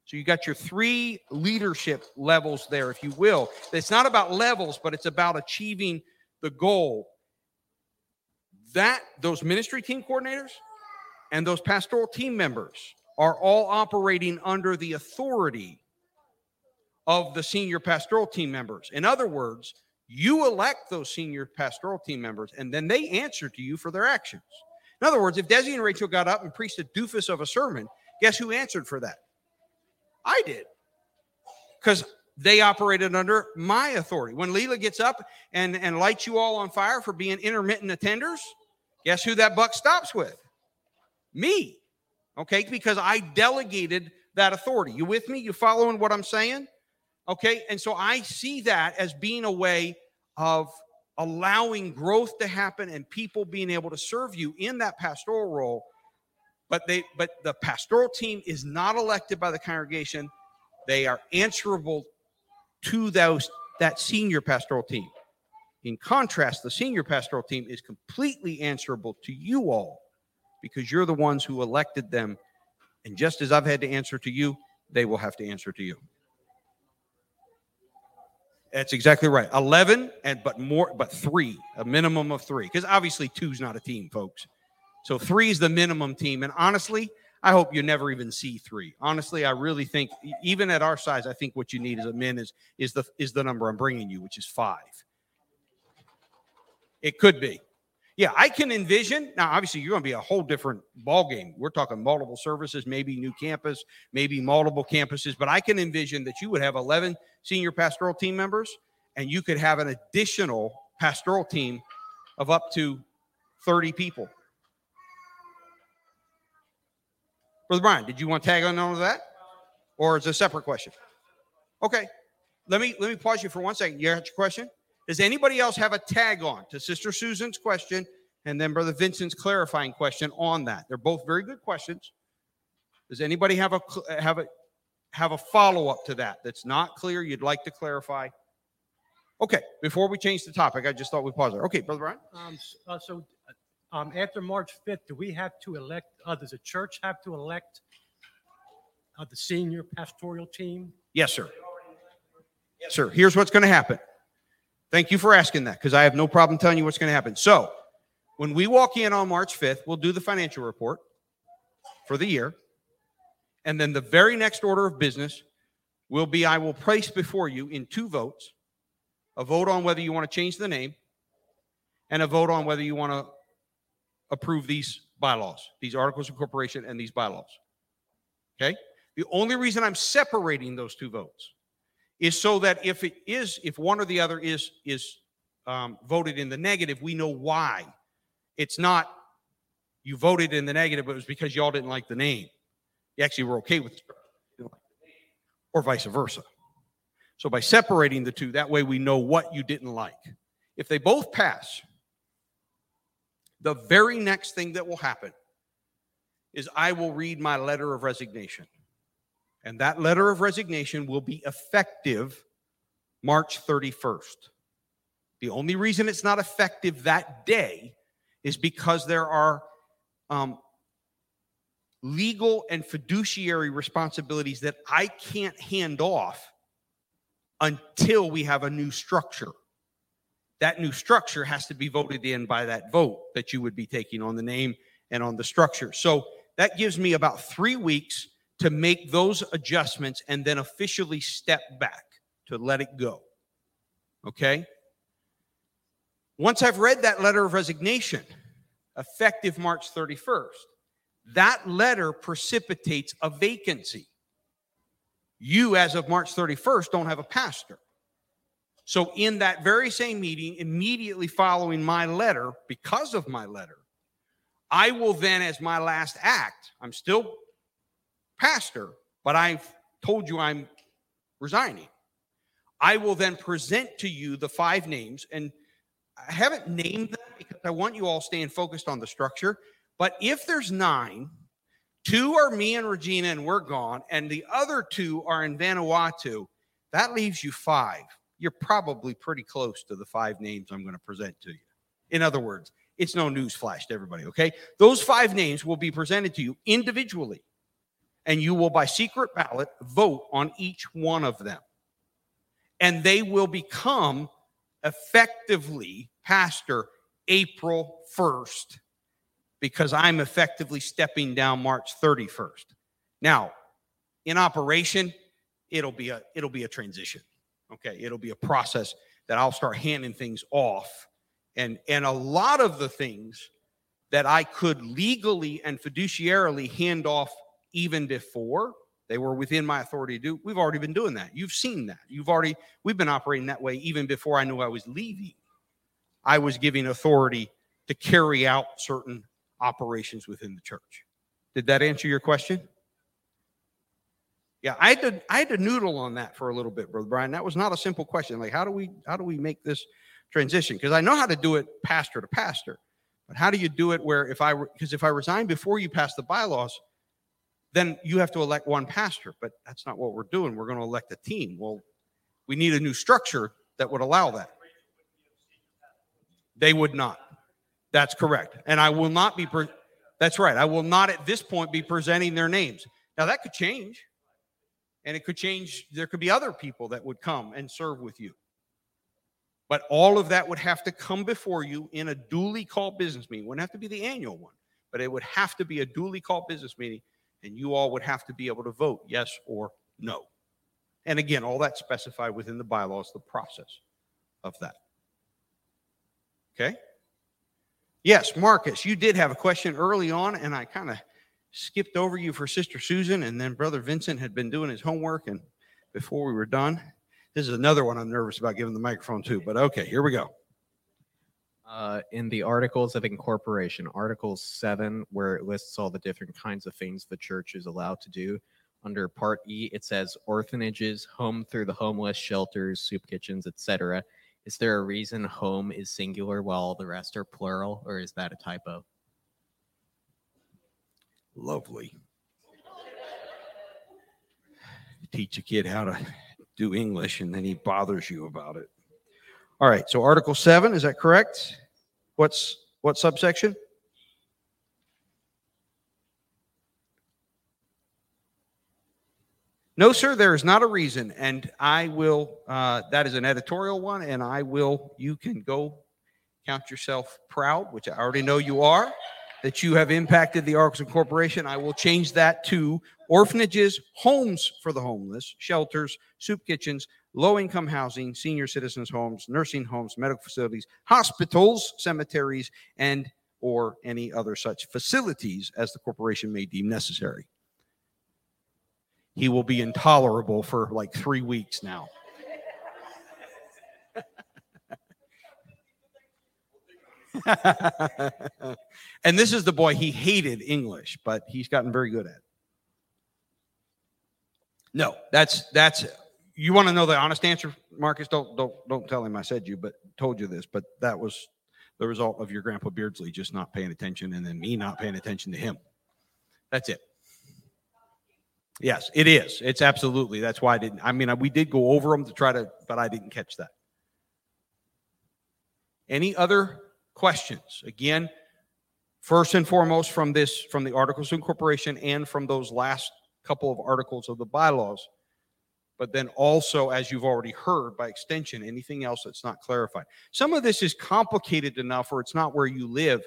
So you got your three leadership levels there, if you will. It's not about levels, but it's about achieving the goal. That those ministry team coordinators and those pastoral team members are all operating under the authority of the senior pastoral team members. In other words, you elect those senior pastoral team members and then they answer to you for their actions. In other words, if Desi and Rachel got up and preached a doofus of a sermon, guess who answered for that? I did. Because they operated under my authority. When Leela gets up and, and lights you all on fire for being intermittent attenders, guess who that buck stops with? Me. Okay, because I delegated that authority. You with me? You following what I'm saying? Okay, and so I see that as being a way of allowing growth to happen and people being able to serve you in that pastoral role but they but the pastoral team is not elected by the congregation. They are answerable to those that senior pastoral team. In contrast the senior pastoral team is completely answerable to you all because you're the ones who elected them. And just as i've had to answer to you they will have to answer to you. That's exactly right. 11 and but more but three a minimum of three because obviously two's not a team folks so three is the minimum team. And honestly, I hope you never even see three. Honestly, I really think even at our size, I think what you need as a min is is the is the number I'm bringing you, which is five. It could be. Yeah, I can envision. Now, obviously, you're going to be a whole different ball game. We're talking multiple services, maybe new campus, maybe multiple campuses. But I can envision that you would have 11 senior pastoral team members, and you could have an additional pastoral team of up to 30 people Brother Brian, did you want to tag on to that? Or is it a separate question? Okay. Let me let me pause you for one second. You got your question? Does anybody else have a tag on to Sister Susan's question and then Brother Vincent's clarifying question on that? They're both very good questions. Does anybody have a have a have a follow up to that that's not clear? You'd like to clarify? Okay, before we change the topic, I just thought we'd pause there. Okay, Brother Brian? Um, uh, so, um, after March fifth, do we have to elect, uh, does the church have to elect uh, the senior pastoral team? Yes, sir. Yes, sir. Here's what's going to happen. Thank you for asking that because I have no problem telling you what's going to happen. So, when we walk in on March 5th, we'll do the financial report for the year. And then the very next order of business will be I will place before you in two votes a vote on whether you want to change the name and a vote on whether you want to approve these bylaws, these articles of incorporation and these bylaws. Okay? The only reason I'm separating those two votes is so that if it is, if one or the other is is um, voted in the negative, we know why. It's not you voted in the negative, but it was because y'all didn't like the name. You actually were okay with name, or vice versa. So by separating the two, that way we know what you didn't like. If they both pass, the very next thing that will happen is I will read my letter of resignation. And that letter of resignation will be effective March 31st. The only reason it's not effective that day is because there are um, legal and fiduciary responsibilities that I can't hand off until we have a new structure. That new structure has to be voted in by that vote that you would be taking on the name and on the structure. So that gives me about three weeks to make those adjustments and then officially step back to let it go. Okay? Once I've read that letter of resignation, effective March 31st, that letter precipitates a vacancy. You, as of March 31st, don't have a pastor. So, in that very same meeting, immediately following my letter, because of my letter, I will then, as my last act, I'm still pastor, but I've told you I'm resigning. I will then present to you the five names, and I haven't named them because I want you all staying focused on the structure. But if there's nine, two are me and Regina, and we're gone, and the other two are in Vanuatu, that leaves you five. You're probably pretty close to the five names I'm going to present to you. In other words, it's no news flash to everybody, okay? Those five names will be presented to you individually, and you will, by secret ballot, vote on each one of them. And they will become effectively pastor April 1st because I'm effectively stepping down March 31st. Now, in operation, it'll be a it'll be a transition. Okay, it'll be a process that I'll start handing things off and and a lot of the things that I could legally and fiduciarily hand off even before they were within my authority to do. We've already been doing that. You've seen that. You've already we've been operating that way even before I knew I was leaving. I was giving authority to carry out certain operations within the church. Did that answer your question? Yeah, I had to I had to noodle on that for a little bit, brother Brian. That was not a simple question. Like, how do we how do we make this transition? Because I know how to do it pastor to pastor, but how do you do it where if I because if I resign before you pass the bylaws, then you have to elect one pastor. But that's not what we're doing. We're going to elect a team. Well, we need a new structure that would allow that. They would not. That's correct. And I will not be. Pre- that's right. I will not at this point be presenting their names. Now that could change, and it could change. There could be other people that would come and serve with you. But all of that would have to come before you in a duly called business meeting. Wouldn't have to be the annual one, but it would have to be a duly called business meeting, and you all would have to be able to vote yes or no. And again, all that specified within the bylaws, the process of that. Okay? Yes, Marcus, you did have a question early on, and I kind of skipped over you for Sister Susan, and then Brother Vincent had been doing his homework, and before we were done, this is another one I'm nervous about giving the microphone to, but okay, here we go. Uh, in the Articles of Incorporation, Article 7, where it lists all the different kinds of things the church is allowed to do, under Part E, it says orphanages, home through the homeless, shelters, soup kitchens, etc. Is there a reason home is singular while the rest are plural, or is that a typo? Lovely. Teach a kid how to do English, and then he bothers you about it. All right, so Article 7, is that correct? What's, what subsection? No, sir, there is not a reason, and I will, uh, that is an editorial one, and I will, you can go count yourself proud, which I already know you are, that you have impacted the of Corporation. I will change that to orphanages, homes for the homeless, shelters, soup kitchens, low income housing, senior citizens' homes, nursing homes, medical facilities, hospitals, cemeteries, and or any other such facilities as the corporation may deem necessary. He will be intolerable for like three weeks now. [laughs] and this is the boy he hated English, but he's gotten very good at it. No, that's that's you want to know the honest answer, Marcus? Don't don't don't tell him I said you, but told you this. But that was the result of your grandpa Beardsley just not paying attention, and then me not paying attention to him. That's it. Yes, it is. It's absolutely. That's why I didn't. I mean, we did go over them to try to, but I didn't catch that. Any other questions? Again, first and foremost from this, from the Articles of Incorporation and from those last couple of articles of the bylaws, but then also, as you've already heard, by extension, anything else that's not clarified. Some of this is complicated enough, or it's not where you live,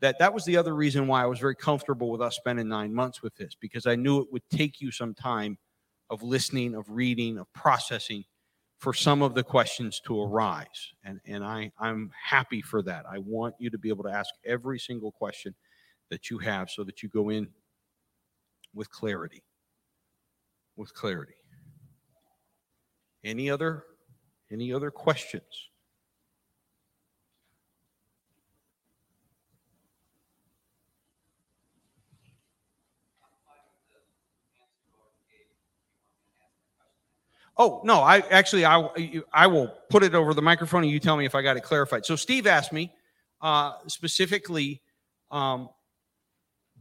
that that was the other reason why I was very comfortable with us spending nine months with this, because I knew it would take you some time of listening, of reading, of processing for some of the questions to arise. And, and I, I'm happy for that. I want you to be able to ask every single question that you have so that you go in with clarity. With clarity. Any other any other questions? Oh, no, I actually, I, I will put it over the microphone and you tell me if I got it clarified. So Steve asked me uh, specifically, um,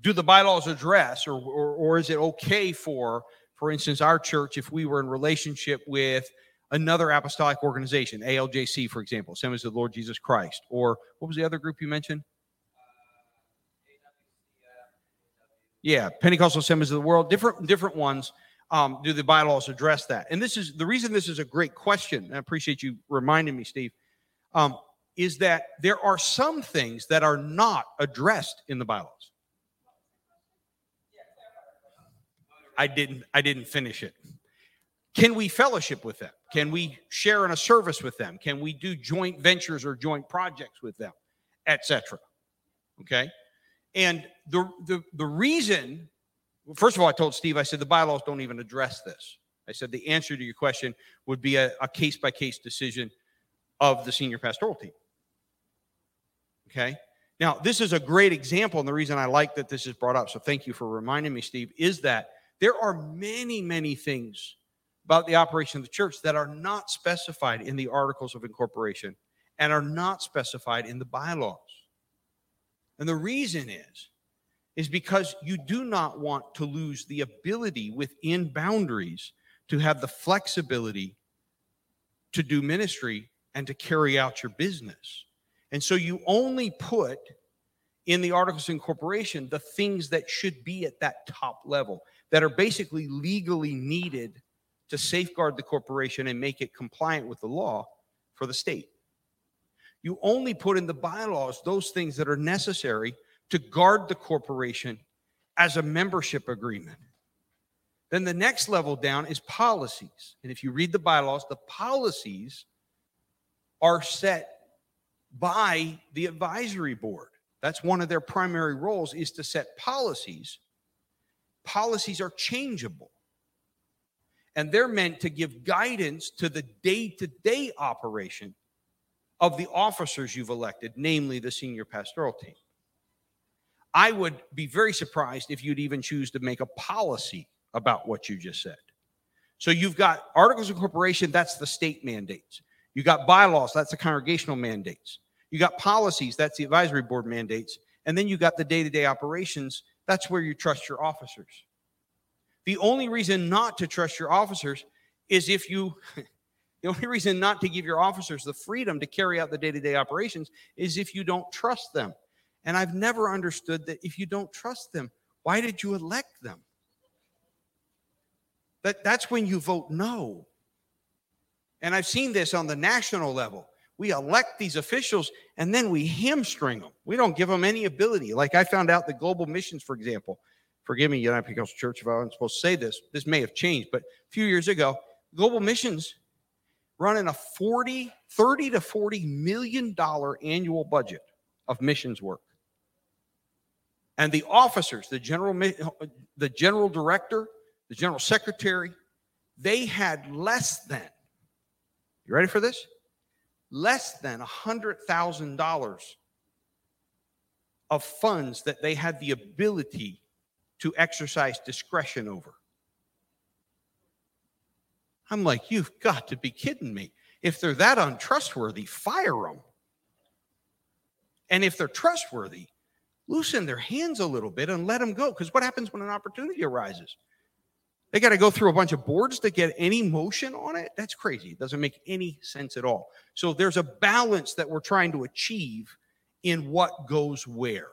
do the bylaws address or, or, or is it okay for, for instance, our church, if we were in relationship with another apostolic organization, ALJC, for example, Assemblies of the Lord Jesus Christ, or what was the other group you mentioned? Yeah, Pentecostal Assemblies of the World, different different ones um, do the bylaws address that? And this is the reason this is a great question. I appreciate you reminding me, Steve. Um, is that there are some things that are not addressed in the bylaws. I didn't. I didn't finish it. Can we fellowship with them? Can we share in a service with them? Can we do joint ventures or joint projects with them, etc. Okay, and the the the reason First of all, I told Steve, I said, the bylaws don't even address this. I said, the answer to your question would be a case by case decision of the senior pastoral team. Okay. Now, this is a great example, and the reason I like that this is brought up, so thank you for reminding me, Steve, is that there are many, many things about the operation of the church that are not specified in the articles of incorporation and are not specified in the bylaws. And the reason is is because you do not want to lose the ability within boundaries to have the flexibility to do ministry and to carry out your business. And so you only put in the articles of incorporation the things that should be at that top level that are basically legally needed to safeguard the corporation and make it compliant with the law for the state. You only put in the bylaws those things that are necessary to guard the corporation as a membership agreement. Then the next level down is policies. And if you read the bylaws, the policies are set by the advisory board. That's one of their primary roles is to set policies. Policies are changeable. And they're meant to give guidance to the day-to-day operation of the officers you've elected, namely the senior pastoral team. I would be very surprised if you'd even choose to make a policy about what you just said. So you've got articles of incorporation, that's the state mandates. You got bylaws, that's the congregational mandates. You got policies, that's the advisory board mandates. And then you got the day to day operations, that's where you trust your officers. The only reason not to trust your officers is if you [laughs] The only reason not to give your officers the freedom to carry out the day to day operations is if you don't trust them. And I've never understood that if you don't trust them, why did you elect them? That, that's when you vote no. And I've seen this on the national level. We elect these officials and then we hamstring them. We don't give them any ability. Like I found out the global missions, for example. Forgive me, United Pentecostal Church, if I wasn't supposed to say this. This may have changed, but a few years ago, global missions running a 40, 30 to 40 million dollar annual budget of missions work. And the officers, the general the general director, the general secretary, they had less than you ready for this? Less than a $100,000 of funds that they had the ability to exercise discretion over. I'm like, you've got to be kidding me. If they're that untrustworthy, fire them. And if they're trustworthy, loosen their hands a little bit and let them go. Because what happens when an opportunity arises? They got to go through a bunch of boards to get any motion on it. That's crazy. It doesn't make any sense at all. So there's a balance that we're trying to achieve in what goes where.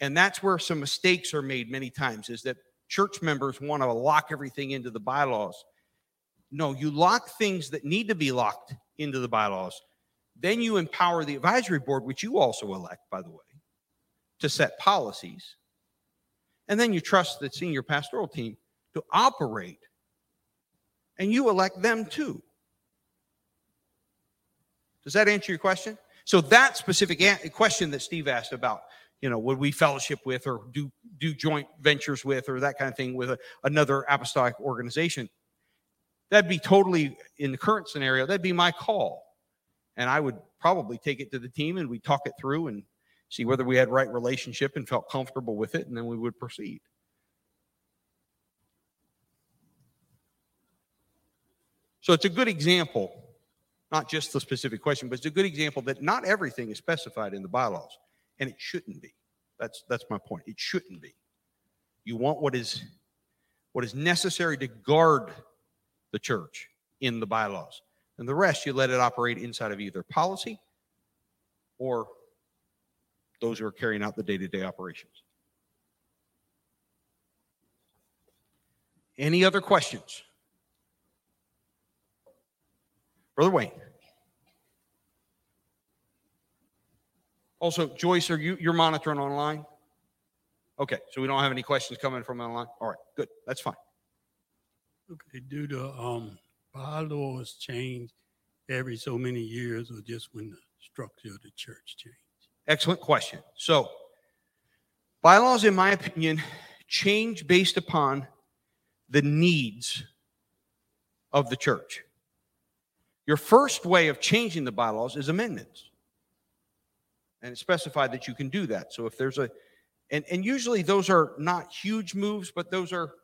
And that's where some mistakes are made many times is that church members want to lock everything into the bylaws. No, you lock things that need to be locked into the bylaws. Then you empower the advisory board, which you also elect, by the way, to set policies. And then you trust the senior pastoral team to operate. And you elect them too. Does that answer your question? So that specific question that Steve asked about, you know, would we fellowship with or do do joint ventures with or that kind of thing with a, another apostolic organization? That'd be totally in the current scenario. That'd be my call, and I would probably take it to the team and we talk it through and see whether we had right relationship and felt comfortable with it, and then we would proceed. So it's a good example, not just the specific question, but it's a good example that not everything is specified in the bylaws, and it shouldn't be. That's that's my point. It shouldn't be. You want what is what is necessary to guard the church in the bylaws. And the rest you let it operate inside of either policy or those who are carrying out the day-to-day operations. Any other questions? Brother Wayne. Also, Joyce, are you you're monitoring online? Okay, so we don't have any questions coming from online. All right, good. That's fine. Okay, do the um bylaws change every so many years or just when the structure of the church change? Excellent question. So, bylaws, in my opinion, change based upon the needs of the church. Your first way of changing the bylaws is amendments. And it's specified that you can do that. So if there's a, and, and usually those are not huge moves, but those are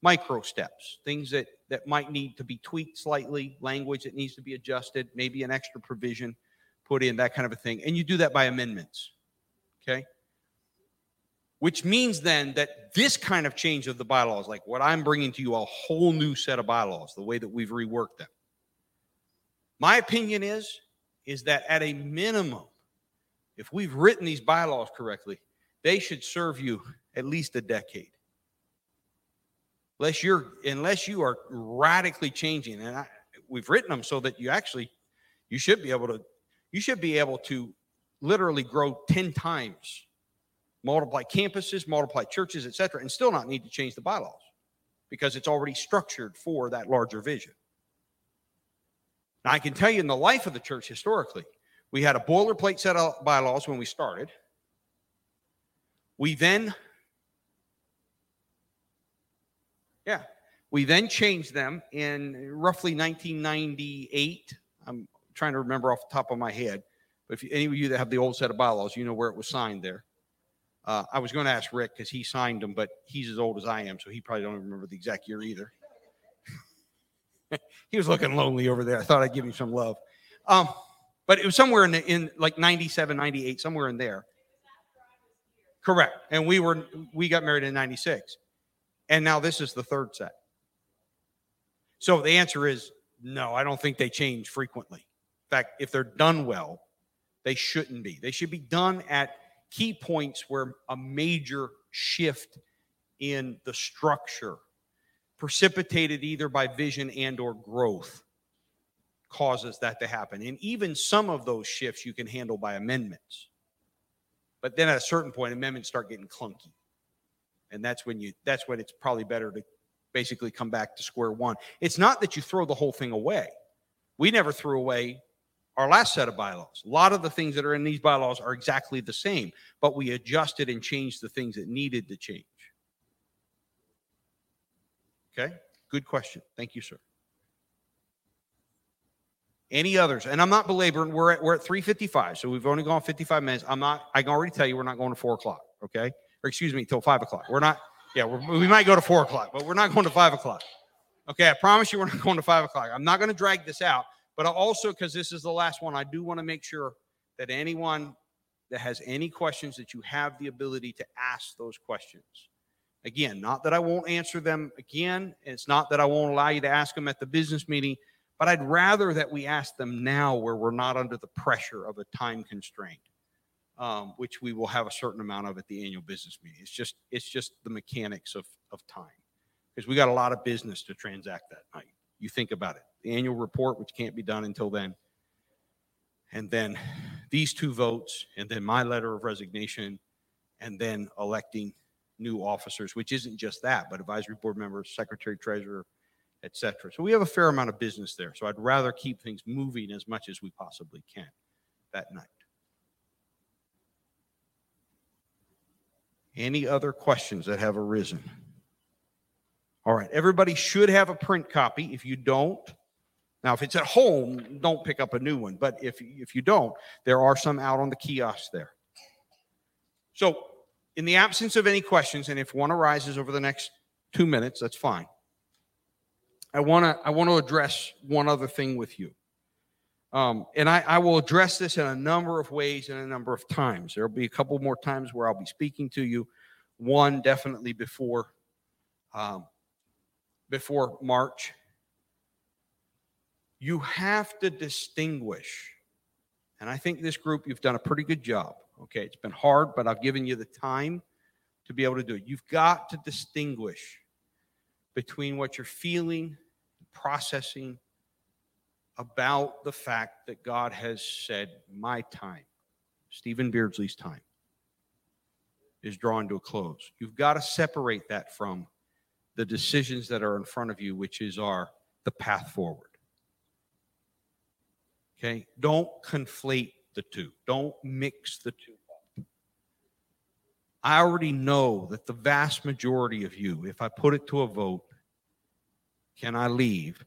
micro steps, things that, that might need to be tweaked slightly, language that needs to be adjusted, maybe an extra provision put in, that kind of a thing. And you do that by amendments. Okay? Which means then that this kind of change of the bylaws, like what I'm bringing to you, a whole new set of bylaws, the way that we've reworked them. My opinion is, is that at a minimum, if we've written these bylaws correctly, they should serve you at least a decade. Unless you're, unless you are radically changing, and I, we've written them so that you actually, you should be able to, you should be able to literally grow 10 times, multiply campuses, multiply churches, etc., and still not need to change the bylaws because it's already structured for that larger vision. Now, I can tell you in the life of the church historically, we had a boilerplate set of bylaws when we started. We then, yeah, we then changed them in roughly 1998. I'm trying to remember off the top of my head, but if you, any of you that have the old set of bylaws, you know where it was signed there. Uh, I was going to ask Rick because he signed them, but he's as old as I am, so he probably don't remember the exact year either. [laughs] he was looking lonely over there. I thought I'd give him some love. Um, but it was somewhere in, the, in like 97, 98, somewhere in there. Correct. And we were we got married in 96. And now this is the third set. So the answer is No, I don't think they change frequently. Fact, if they're done well, they shouldn't be. They should be done at key points where a major shift in the structure precipitated either by vision and or growth causes that to happen. And even some of those shifts you can handle by amendments. But then at a certain point amendments start getting clunky. And that's when you that's when it's probably better to basically come back to square one. It's not that you throw the whole thing away. We never threw away our last set of bylaws. A lot of the things that are in these bylaws are exactly the same, but we adjusted and changed the things that needed to change. Okay, good question. Thank you, sir. Any others? And I'm not belaboring. We're at we're at 3:55, so we've only gone 55 minutes. I'm not. I can already tell you we're not going to four o'clock. Okay, or excuse me, till five o'clock. We're not. Yeah, we're, we might go to four o'clock, but we're not going to five o'clock. Okay, I promise you, we're not [laughs] going to five o'clock. I'm not going to drag this out, but I also because this is the last one, I do want to make sure that anyone that has any questions that you have the ability to ask those questions. Again, not that I won't answer them again. It's not that I won't allow you to ask them at the business meeting, but I'd rather that we ask them now where we're not under the pressure of a time constraint, um, which we will have a certain amount of at the annual business meeting. It's just it's just the mechanics of of time because we got a lot of business to transact that night. You think about it, the annual report, which can't be done until then, and then these two votes, and then my letter of resignation, and then electing new officers, which isn't just that, but advisory board members, secretary, treasurer, et cetera. So we have a fair amount of business there. So I'd rather keep things moving as much as we possibly can that night. Any other questions that have arisen? All right, everybody should have a print copy. If you don't, now if it's at home, don't pick up a new one. But if if you don't, there are some out on the kiosk there. So, in the absence of any questions, and if one arises over the next two minutes, that's fine. I want to I want to address one other thing with you. Um, and I, I will address this in a number of ways and a number of times. There'll be a couple more times where I'll be speaking to you. One definitely before um, before March. You have to distinguish, and I think this group you've done a pretty good job. Okay, it's been hard, but I've given you the time to be able to do it. You've got to distinguish between what you're feeling, processing about the fact that God has said, My time, Stephen Beardsley's time, is drawing to a close. You've got to separate that from the decisions that are in front of you, which is our the path forward. Okay? Don't conflate the two. Don't mix the two up. I already know that the vast majority of you, if I put it to a vote, can I leave?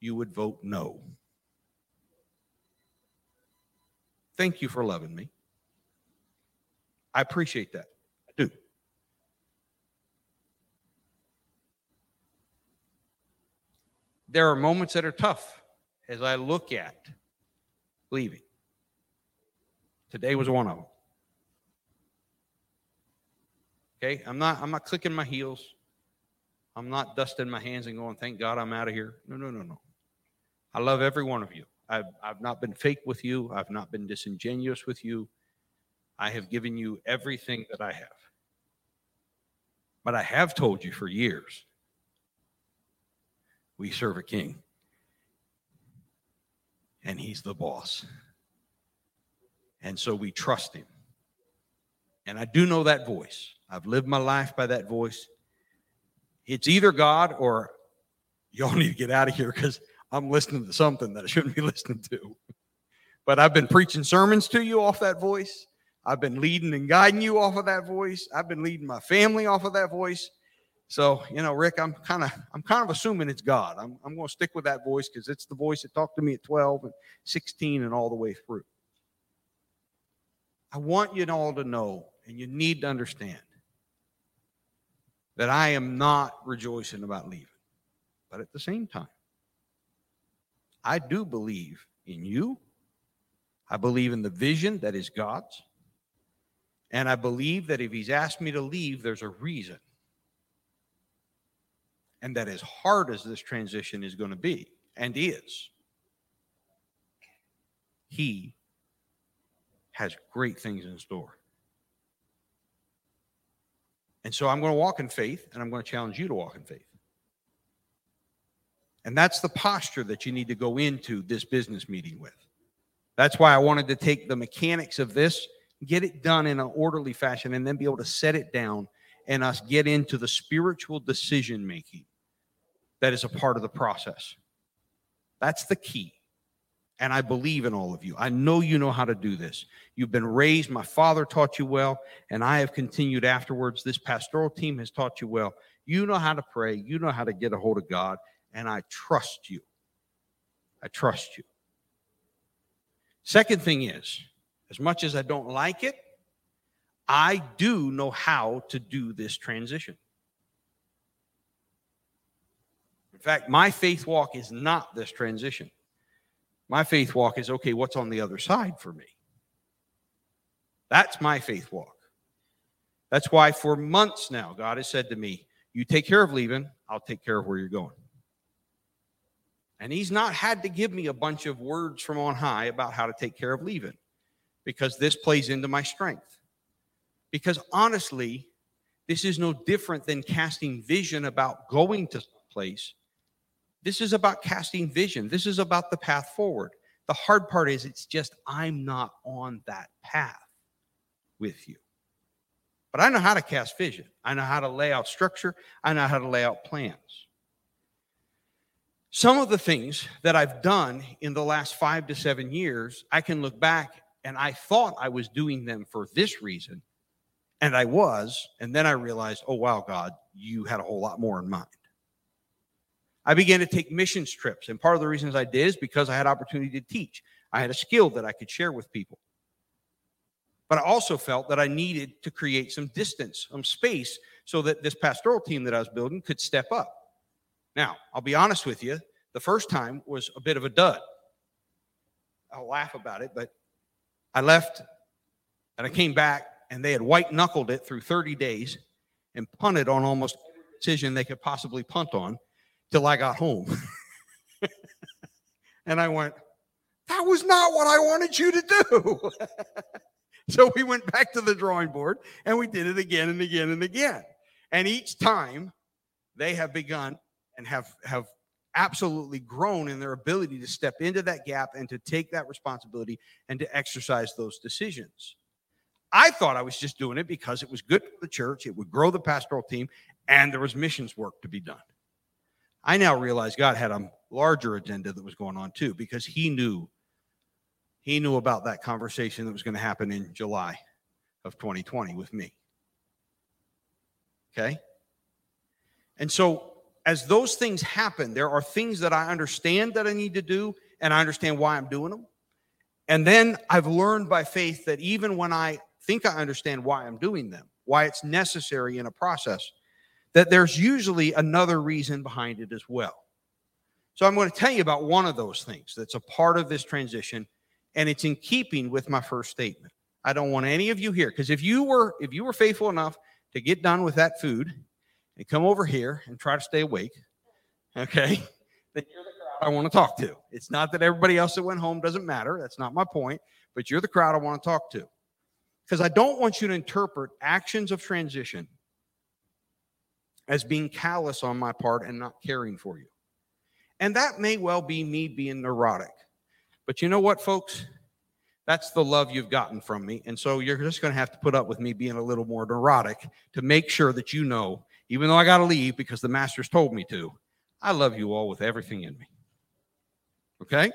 You would vote no. Thank you for loving me. I appreciate that. I do. There are moments that are tough as I look at leaving. Today was one of them. Okay, I'm not I'm not clicking my heels. I'm not dusting my hands and going, thank God I'm out of here. No, no, no, no. I love every one of you. I've, I've not been fake with you. I've not been disingenuous with you. I have given you everything that I have. But I have told you for years we serve a king, and he's the boss. And so we trust him. And I do know that voice. I've lived my life by that voice. It's either God or y'all need to get out of here because I'm listening to something that I shouldn't be [laughs] listening to. But I've been preaching sermons to you off that voice. I've been leading and guiding you off of that voice. I've been leading my family off of that voice. So, you know, Rick, I'm kind of I'm kind of assuming it's God. I'm I'm going to stick with that voice because it's the voice that talked to me at 12 and 16 and all the way through. I want you all to know, and you need to understand that I am not rejoicing about leaving. But at the same time, I do believe in you. I believe in the vision that is God's. And I believe that if He's asked me to leave, there's a reason. And that as hard as this transition is going to be, and is. He has great things in store. And so I'm going to walk in faith and I'm going to challenge you to walk in faith. And that's the posture that you need to go into this business meeting with. That's why I wanted to take the mechanics of this, get it done in an orderly fashion, and then be able to set it down and us get into the spiritual decision making that is a part of the process. That's the key. And I believe in all of you. I know you know how to do this. You've been raised, my father taught you well, and I have continued afterwards. This pastoral team has taught you well. You know how to pray, you know how to get a hold of God, and I trust you. I trust you. Second thing is, as much as I don't like it, I do know how to do this transition. In fact, my faith walk is not this transition. My faith walk is okay, what's on the other side for me? That's my faith walk. That's why for months now, God has said to me, You take care of leaving, I'll take care of where you're going. And He's not had to give me a bunch of words from on high about how to take care of leaving because this plays into my strength. Because honestly, this is no different than casting vision about going to place. This is about casting vision. This is about the path forward. The hard part is it's just I'm not on that path with you. But I know how to cast vision. I know how to lay out structure. I know how to lay out plans. Some of the things that I've done in the last five to seven years, I can look back and I thought I was doing them for this reason. And I was. And then I realized, oh, wow, God, you had a whole lot more in mind. I began to take missions trips. And part of the reasons I did is because I had opportunity to teach. I had a skill that I could share with people. But I also felt that I needed to create some distance, some space, so that this pastoral team that I was building could step up. Now, I'll be honest with you, the first time was a bit of a dud. I'll laugh about it, but I left and I came back and they had white knuckled it through 30 days and punted on almost every decision they could possibly punt on till I got home. [laughs] and I went, that was not what I wanted you to do. [laughs] so we went back to the drawing board and we did it again and again and again. And each time they have begun and have, have absolutely grown in their ability to step into that gap and to take that responsibility and to exercise those decisions. I thought I was just doing it because it was good for the church, it would grow the pastoral team, and there was missions work to be done. I now realize God had a larger agenda that was going on too, because He knew He knew about that conversation that was going to happen in July of 2020 with me. Okay? And so as those things happen, there are things that I understand that I need to do, and I understand why I'm doing them. And then I've learned by faith that even when I think I understand why I'm doing them, why it's necessary in a process, that there's usually another reason behind it as well. So I'm going to tell you about one of those things that's a part of this transition, and it's in keeping with my first statement. I don't want any of you here because if you were if you were faithful enough to get done with that food and come over here and try to stay awake, okay, [laughs] then you're the crowd I want to talk to. It's not that everybody else that went home doesn't matter. That's not my point, but you're the crowd I want to talk to. Because I don't want you to interpret actions of transition as being callous on my part and not caring for you. And that may well be me being neurotic. But you know what, folks? That's the love you've gotten from me. And so you're just going to have to put up with me being a little more neurotic to make sure that you know, even though I got to leave because the master's told me to, I love you all with everything in me. Okay?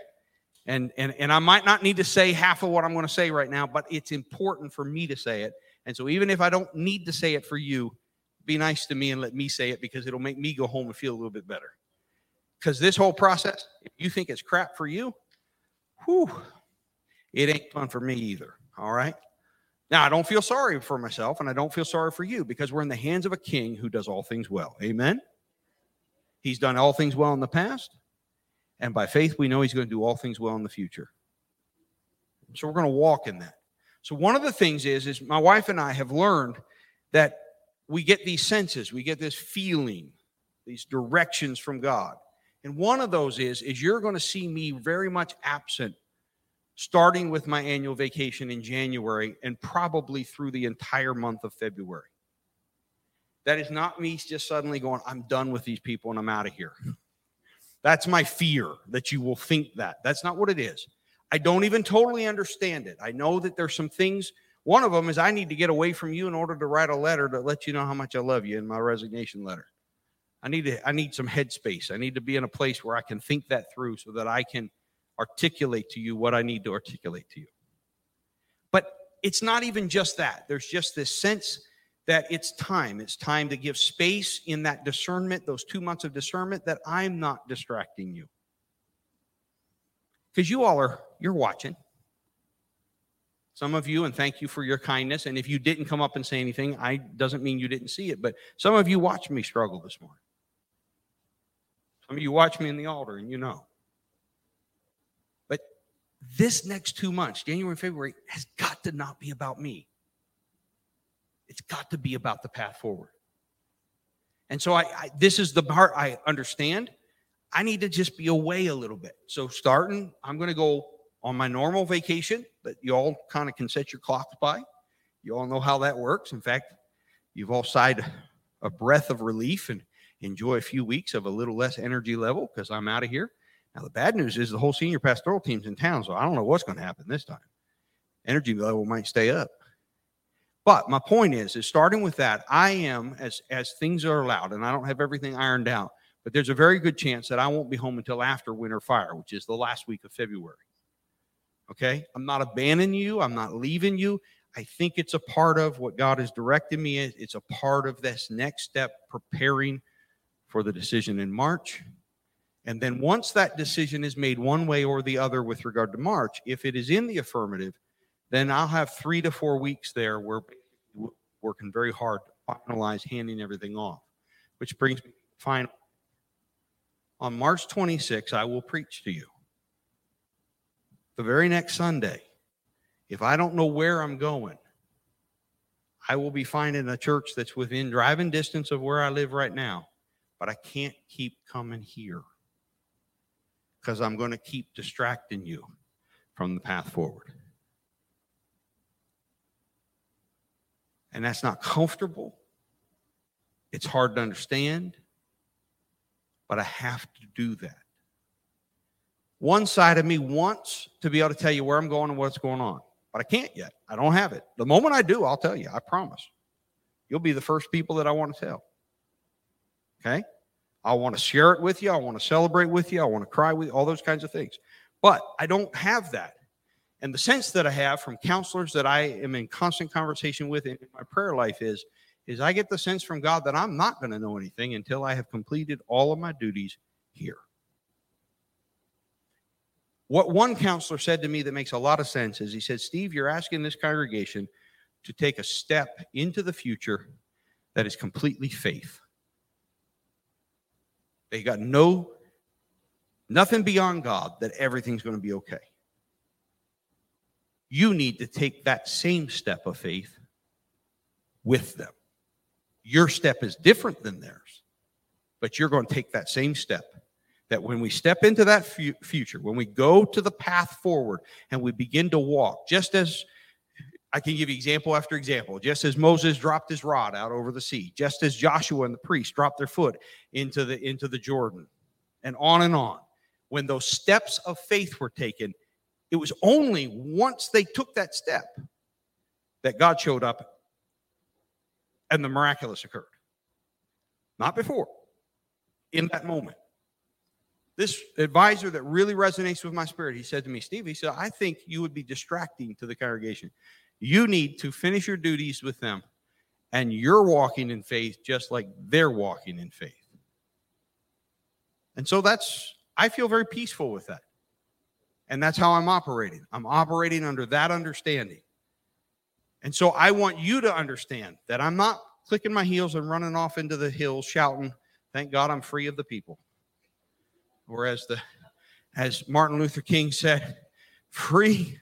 And, and, and I might not need to say half of what I'm going to say right now, but it's important for me to say it. And so even if I don't need to say it for you, be nice to me and let me say it because it'll make me go home and feel a little bit better. Because this whole process, if you think it's crap for you, whew, it ain't fun for me either. All right. Now, I don't feel sorry for myself and I don't feel sorry for you because we're in the hands of a king who does all things well. Amen. He's done all things well in the past. And by faith, we know he's going to do all things well in the future. So we're going to walk in that. So one of the things is, is my wife and I have learned that we get these senses, we get this feeling, these directions from God. And one of those is is you're going to see me very much absent starting with my annual vacation in January and probably through the entire month of February. That is not me just suddenly going, I'm done with these people and I'm out of here. That's my fear that you will think that. That's not what it is. I don't even totally understand it. I know that there's some things. One of them is I need to get away from you in order to write a letter to let you know how much I love you in my resignation letter. I need to I need some headspace. I need to be in a place where I can think that through so that I can articulate to you what I need to articulate to you. But it's not even just that. There's just this sense that it's time. It's time to give space in that discernment, those two months of discernment, that I'm not distracting you. Because you all are, you're watching. Some of you, and thank you for your kindness. And if you didn't come up and say anything, I doesn't mean you didn't see it, but some of you watched me struggle this morning. Some of you watch me in the altar and you know. But this next two months, January and February, has got to not be about me. It's got to be about the path forward. And so I, I this is the part I understand. I need to just be away a little bit. So starting, I'm going to go on my normal vacation that you all kind of can set your clocks by. You all know how that works. In fact, you've all sighed a breath of relief and enjoy a few weeks of a little less energy level because I'm out of here. Now, the bad news is the whole senior pastoral team's in town, so I don't know what's going to happen this time. Energy level might stay up. But my point is, is starting with that, I am as as things are allowed, and I don't have everything ironed out, but there's a very good chance that I won't be home until after winter fire, which is the last week of February. Okay, I'm not abandoning you. I'm not leaving you. I think it's a part of what God has directed me. It's a part of this next step, preparing for the decision in March. And then once that decision is made one way or the other with regard to March, if it is in the affirmative, then I'll have three to four weeks there where we're working very hard to finalize handing everything off, which brings me final. On March 26, I will preach to you. The very next Sunday, if I don't know where I'm going, I will be finding a church that's within driving distance of where I live right now but I can't keep coming here because I'm going to keep distracting you from the path forward. And that's not comfortable. It's hard to understand, but I have to do that. One side of me wants to be able to tell you where I'm going and what's going on, but I can't yet. I don't have it. The moment I do, I'll tell you. I promise. You'll be the first people that I want to tell. Okay? I want to share it with you. I want to celebrate with you. I want to cry with you, all those kinds of things. But I don't have that. And the sense that I have from counselors that I am in constant conversation with in my prayer life is, is I get the sense from God that I'm not going to know anything until I have completed all of my duties here. What one counselor said to me that makes a lot of sense is he said, Steve, you're asking this congregation to take a step into the future that is completely faith. They got no, nothing beyond God that everything's going to be okay. You need to take that same step of faith with them. Your step is different than theirs, but you're going to take that same step. That when we step into that future, when we go to the path forward and we begin to walk, just as I can give you example after example. Just as Moses dropped his rod out over the sea, just as Joshua and the priests dropped their foot into the into the Jordan, and on and on. When those steps of faith were taken, it was only once they took that step that God showed up and the miraculous occurred. Not before, in that moment. This advisor that really resonates with my spirit, he said to me, Steve, he said, I think you would be distracting to the congregation. You need to finish your duties with them, and you're walking in faith just like they're walking in faith. And so that's, I feel very peaceful with that. And that's how I'm operating. I'm operating under that understanding. And so I want you to understand that I'm not clicking my heels and running off into the hills shouting, thank God I'm free of the people. Or as the as Martin Luther King said, free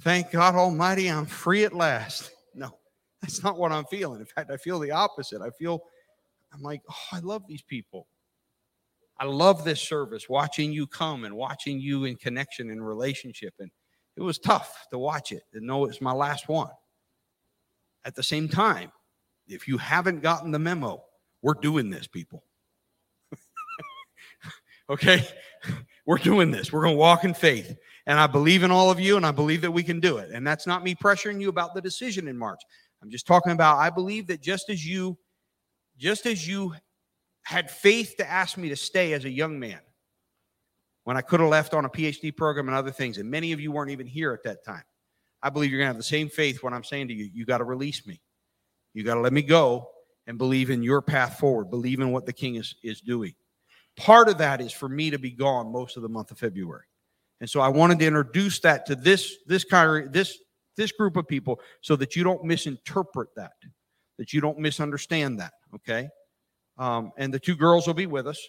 Thank God Almighty, I'm free at last. No, that's not what I'm feeling. In fact, I feel the opposite. I feel, I'm like, oh, I love these people. I love this service, watching you come and watching you in connection and relationship. And it was tough to watch it and know it's my last one. At the same time, if you haven't gotten the memo, we're doing this, people. Okay? [laughs] We're doing this. We're going to walk in faith. And I believe in all of you, and I believe that we can do it. And that's not me pressuring you about the decision in March. I'm just talking about I believe that just as you, just as you had faith to ask me to stay as a young man when I could have left on a PhD program and other things, and many of you weren't even here at that time. I believe you're going to have the same faith when I'm saying to you, you got to release me. You got to let me go and believe in your path forward, believe in what the king is, is doing. Part of that is for me to be gone most of the month of February. And so I wanted to introduce that to this this kind of this this group of people so that you don't misinterpret that, that you don't misunderstand that. Okay. Um, and the two girls will be with us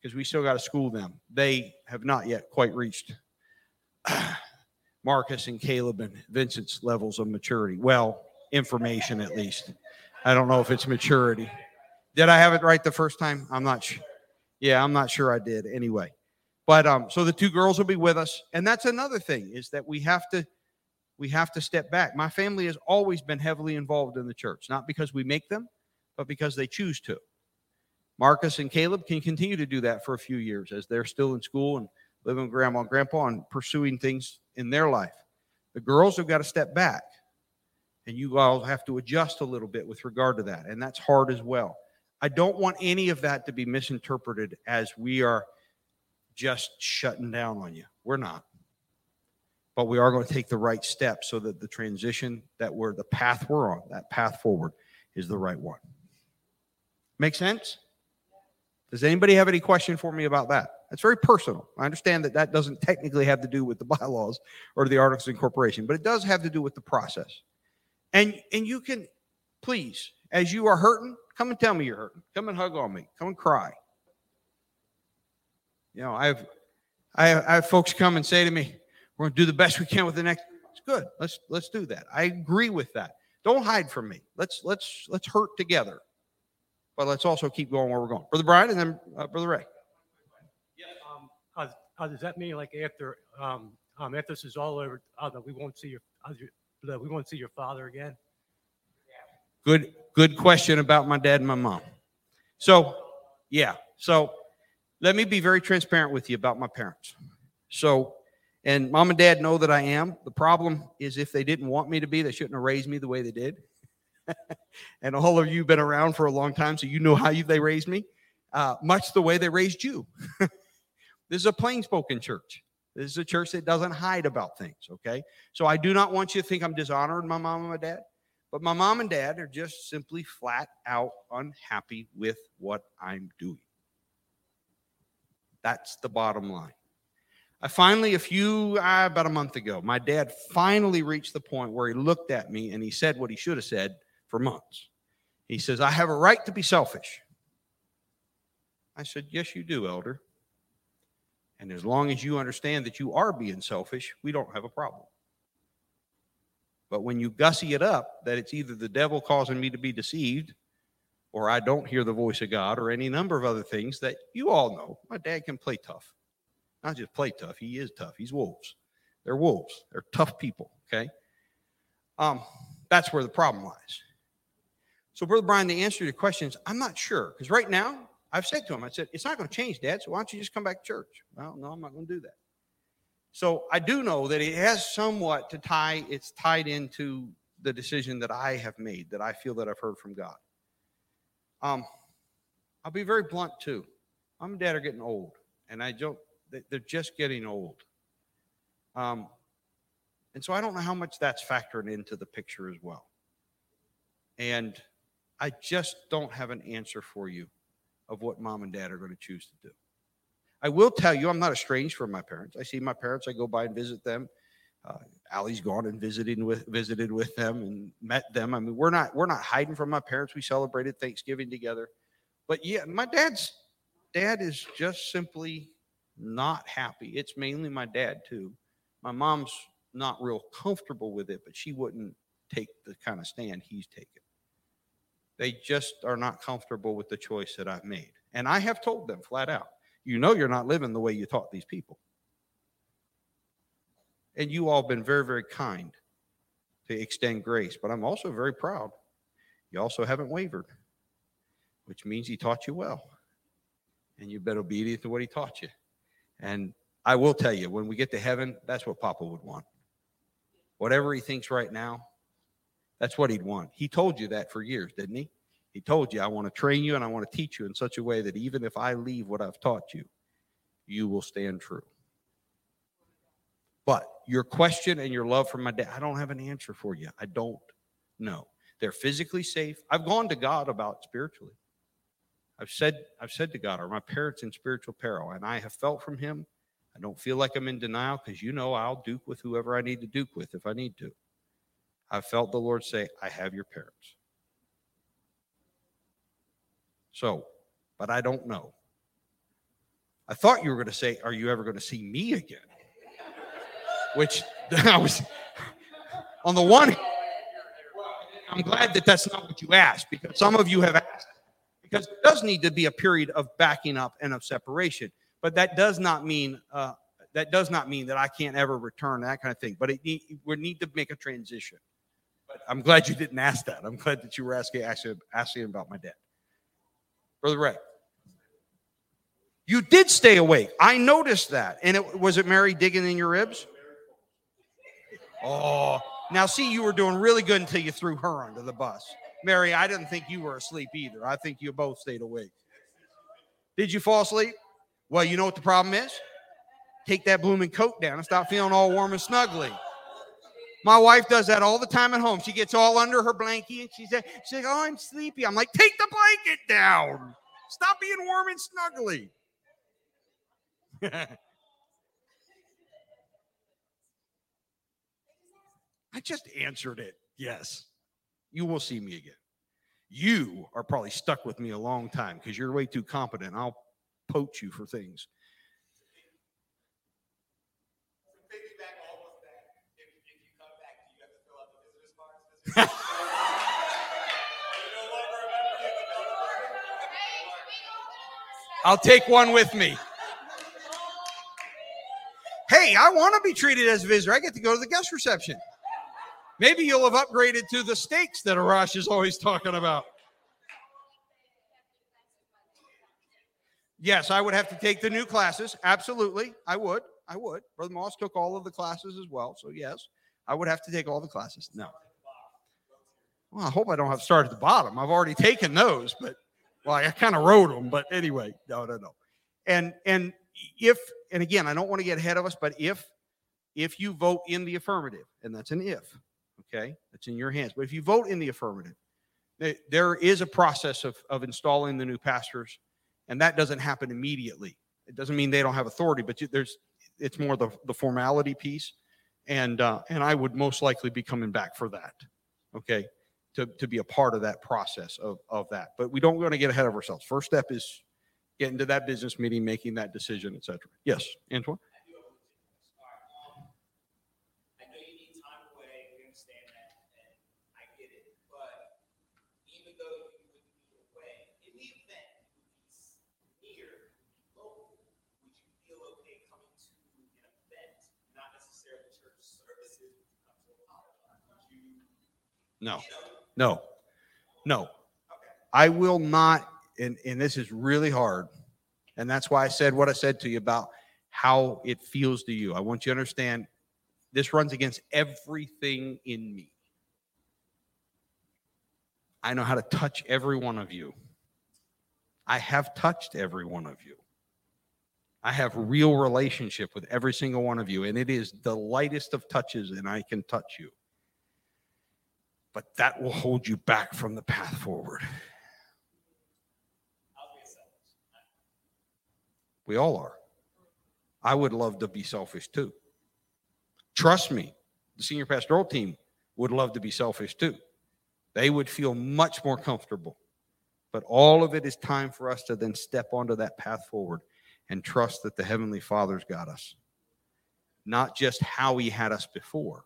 because we still got to school them. They have not yet quite reached [sighs] Marcus and Caleb and Vincent's levels of maturity. Well, information at least. I don't know if it's maturity. Did I have it right the first time? I'm not sure. Yeah, I'm not sure I did anyway. But um, so the two girls will be with us, and that's another thing is that we have to we have to step back. My family has always been heavily involved in the church, not because we make them, but because they choose to. Marcus and Caleb can continue to do that for a few years as they're still in school and living with grandma and grandpa and pursuing things in their life. The girls have got to step back, and you all have to adjust a little bit with regard to that, and that's hard as well. I don't want any of that to be misinterpreted as we are just shutting down on you. We're not but we are going to take the right steps so that the transition that we're the path we're on, that path forward, is the right one. Make sense? Does anybody have any question for me about that? That's very personal. I understand that that doesn't technically have to do with the bylaws or the articles of incorporation, but it does have to do with the process. And and you can please, as you are hurting, come and tell me you're hurting. Come and hug on me. Come and cry. You know, I've I have, I have folks come and say to me, we're going to do the best we can with the next. It's good. Let's let's do that. I agree with that. Don't hide from me. Let's let's let's hurt together, but let's also keep going where we're going. Brother Brian, and then uh, Brother Ray. Yeah. Um, uh, does that mean like after um, um after this is all over, uh, that we won't see your, uh, that we won't see your father again? Good good question about my dad and my mom. So yeah. So let me be very transparent with you about my parents. So and mom and dad know that I am. The problem is if they didn't want me to be, they shouldn't have raised me the way they did. [laughs] and all of you been around for a long time, so you know how you, they raised me, uh, much the way they raised you. [laughs] this is a plain spoken church. This is a church that doesn't hide about things, okay? So I do not want you to think I'm dishonoring my mom and my dad, but my mom and dad are just simply flat out unhappy with what I'm doing. That's the bottom line. I finally, a few, uh, about a month ago, my dad finally reached the point where he looked at me and he said what he should have said for months. He says, I have a right to be selfish. I said, Yes, you do, elder. And as long as you understand that you are being selfish, we don't have a problem. But when you gussy it up, that it's either the devil causing me to be deceived, or I don't hear the voice of God, or any number of other things that you all know, my dad can play tough. Not just play tough. He is tough. He's wolves. They're wolves. They're tough people. Okay. Um, that's where the problem lies. So, Brother Brian, the answer to your question is I'm not sure. Because right now, I've said to him, I said, it's not going to change, Dad. So why don't you just come back to church? Well, no, I'm not going to do that. So I do know that it has somewhat to tie, it's tied into the decision that I have made, that I feel that I've heard from God. Um, I'll be very blunt too. Mom and dad are getting old, and I don't they're just getting old. Um, and so I don't know how much that's factored into the picture as well. And I just don't have an answer for you of what mom and dad are going to choose to do. I will tell you, I'm not estranged from my parents. I see my parents. I go by and visit them. Uh, Allie's gone and visited with visited with them and met them. I mean, we're not we're not hiding from my parents. We celebrated Thanksgiving together. But yeah, my dad's dad is just simply not happy. It's mainly my dad, too. My mom's not real comfortable with it, but she wouldn't take the kind of stand he's taken. They just are not comfortable with the choice that I've made. And I have told them flat out You know you're not living the way you taught these people. And you all been very, very kind to extend grace, but I'm also very proud. You also haven't wavered, which means he taught you well. And you've been obedient to what he taught you. And I will tell you, when we get to heaven, that's what Papa would want. Whatever he thinks right now, that's what he'd want. He told you that for years, didn't he? He told you, I want to train you and I want to teach you in such a way that even if I leave what I've taught you, you will stand true. But your question and your love for my dad, I don't have an answer for you. I don't know. They're physically safe. I've gone to God about spiritually. I've said, I've said to God, are my parents in spiritual peril? And I have felt from him. I don't feel like I'm in denial because you know I'll duke with whoever I need to duke with if I need to. I've felt the Lord say, I have your parents. So, but I don't know. I thought you were going to say, Are you ever going to see me again? Which [laughs] I was on the one hand, I'm glad that that's not what you asked because some of you have asked. Because it does need to be a period of backing up and of separation, but that does not mean uh, that does not mean that I can't ever return that kind of thing. But it need, we need to make a transition. But I'm glad you didn't ask that. I'm glad that you were asking asking, asking about my dad. Brother Ray. You did stay awake. I noticed that. And it was it Mary digging in your ribs? Oh, now see, you were doing really good until you threw her under the bus. Mary, I didn't think you were asleep either. I think you both stayed awake. Did you fall asleep? Well, you know what the problem is? Take that blooming coat down and stop feeling all warm and snuggly. My wife does that all the time at home. She gets all under her blankie and she says, she's like, oh, I'm sleepy. I'm like, take the blanket down. Stop being warm and snuggly. [laughs] I just answered it. Yes. You will see me again. You are probably stuck with me a long time because you're way too competent. I'll poach you for things. I'll take one with me. Hey, I want to be treated as a visitor. I get to go to the guest reception. Maybe you'll have upgraded to the steaks that Arash is always talking about. Yes, I would have to take the new classes. Absolutely. I would. I would. Brother Moss took all of the classes as well. So, yes, I would have to take all the classes. No. Well, I hope I don't have to start at the bottom. I've already taken those, but well, I kind of wrote them. But anyway, no, no, no. And and if and again, I don't want to get ahead of us, but if if you vote in the affirmative, and that's an if, okay, that's in your hands. But if you vote in the affirmative, there is a process of of installing the new pastors, and that doesn't happen immediately. It doesn't mean they don't have authority, but there's it's more the the formality piece, and uh, and I would most likely be coming back for that. Okay, to, to be a part of that process of, of that. But we don't want to get ahead of ourselves. First step is getting to that business meeting, making that decision, et cetera. Yes, Antoine? I know you need time away, we understand that, and I get it, but even though you would be away, in the event you would be near, local, would you feel okay coming to an event, not necessarily church services, would you come to a holiday? Would you, No, you know, no, no. I will not, and, and this is really hard. And that's why I said what I said to you about how it feels to you. I want you to understand this runs against everything in me. I know how to touch every one of you. I have touched every one of you. I have real relationship with every single one of you, and it is the lightest of touches, and I can touch you. But that will hold you back from the path forward. We all are. I would love to be selfish too. Trust me, the senior pastoral team would love to be selfish too. They would feel much more comfortable. But all of it is time for us to then step onto that path forward and trust that the Heavenly Father's got us. Not just how He had us before,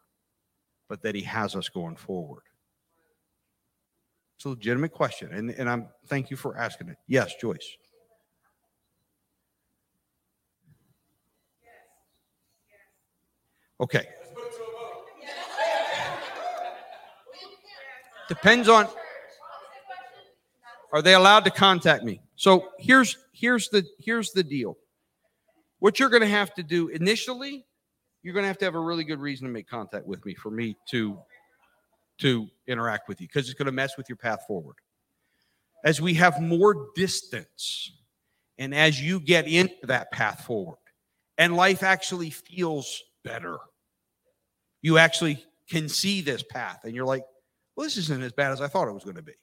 but that He has us going forward. A legitimate question, and, and I'm thank you for asking it. Yes, Joyce. Okay. Depends on are they allowed to contact me? So here's here's the here's the deal. What you're going to have to do initially, you're going to have to have a really good reason to make contact with me for me to to interact with you because it's going to mess with your path forward. As we have more distance and as you get into that path forward and life actually feels better, you actually can see this path and you're like, well, this isn't as bad as I thought it was going to be.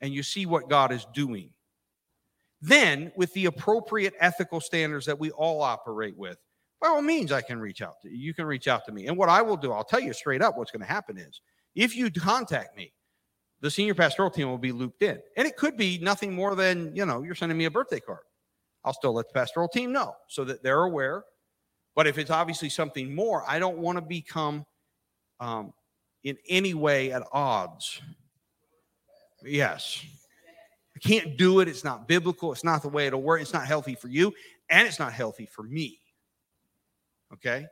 And you see what God is doing. Then, with the appropriate ethical standards that we all operate with, by all means, I can reach out to you. You can reach out to me. And what I will do, I'll tell you straight up what's going to happen is if you contact me, the senior pastoral team will be looped in. And it could be nothing more than, you know, you're sending me a birthday card. I'll still let the pastoral team know so that they're aware. But if it's obviously something more, I don't want to become um, in any way at odds. Yes. I can't do it. It's not biblical. It's not the way it'll work. It's not healthy for you, and it's not healthy for me. Okay?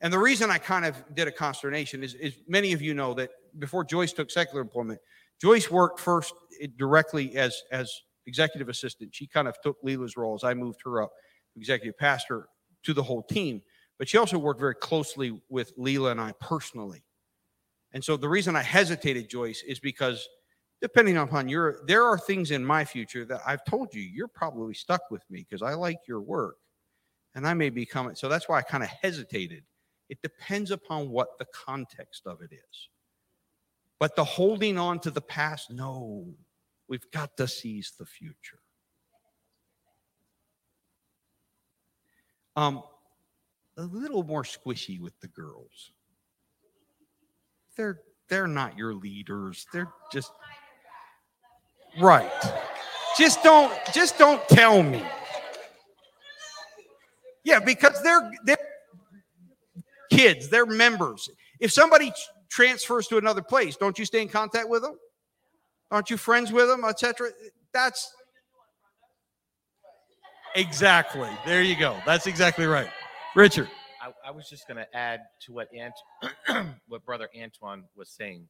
And the reason I kind of did a consternation is, is many of you know that before Joyce took secular employment, Joyce worked first directly as, as executive assistant. She kind of took Leela's role as I moved her up, executive pastor, to the whole team. But she also worked very closely with Leela and I personally. And so the reason I hesitated, Joyce, is because depending upon your, there are things in my future that I've told you, you're probably stuck with me because I like your work and I may become it. So that's why I kind of hesitated. It depends upon what the context of it is. But the holding on to the past, no, we've got to seize the future. Um, a little more squishy with the girls. They're they're not your leaders. They're just right. Just don't just don't tell me. Yeah, because they're they're kids, they're members. If somebody transfers to another place, don't you stay in contact with them? Aren't you friends with them, etc.? That's exactly. There you go. That's exactly right. Richard. I, I was just going to add to what Ant, [clears throat] what Brother Antoine was saying.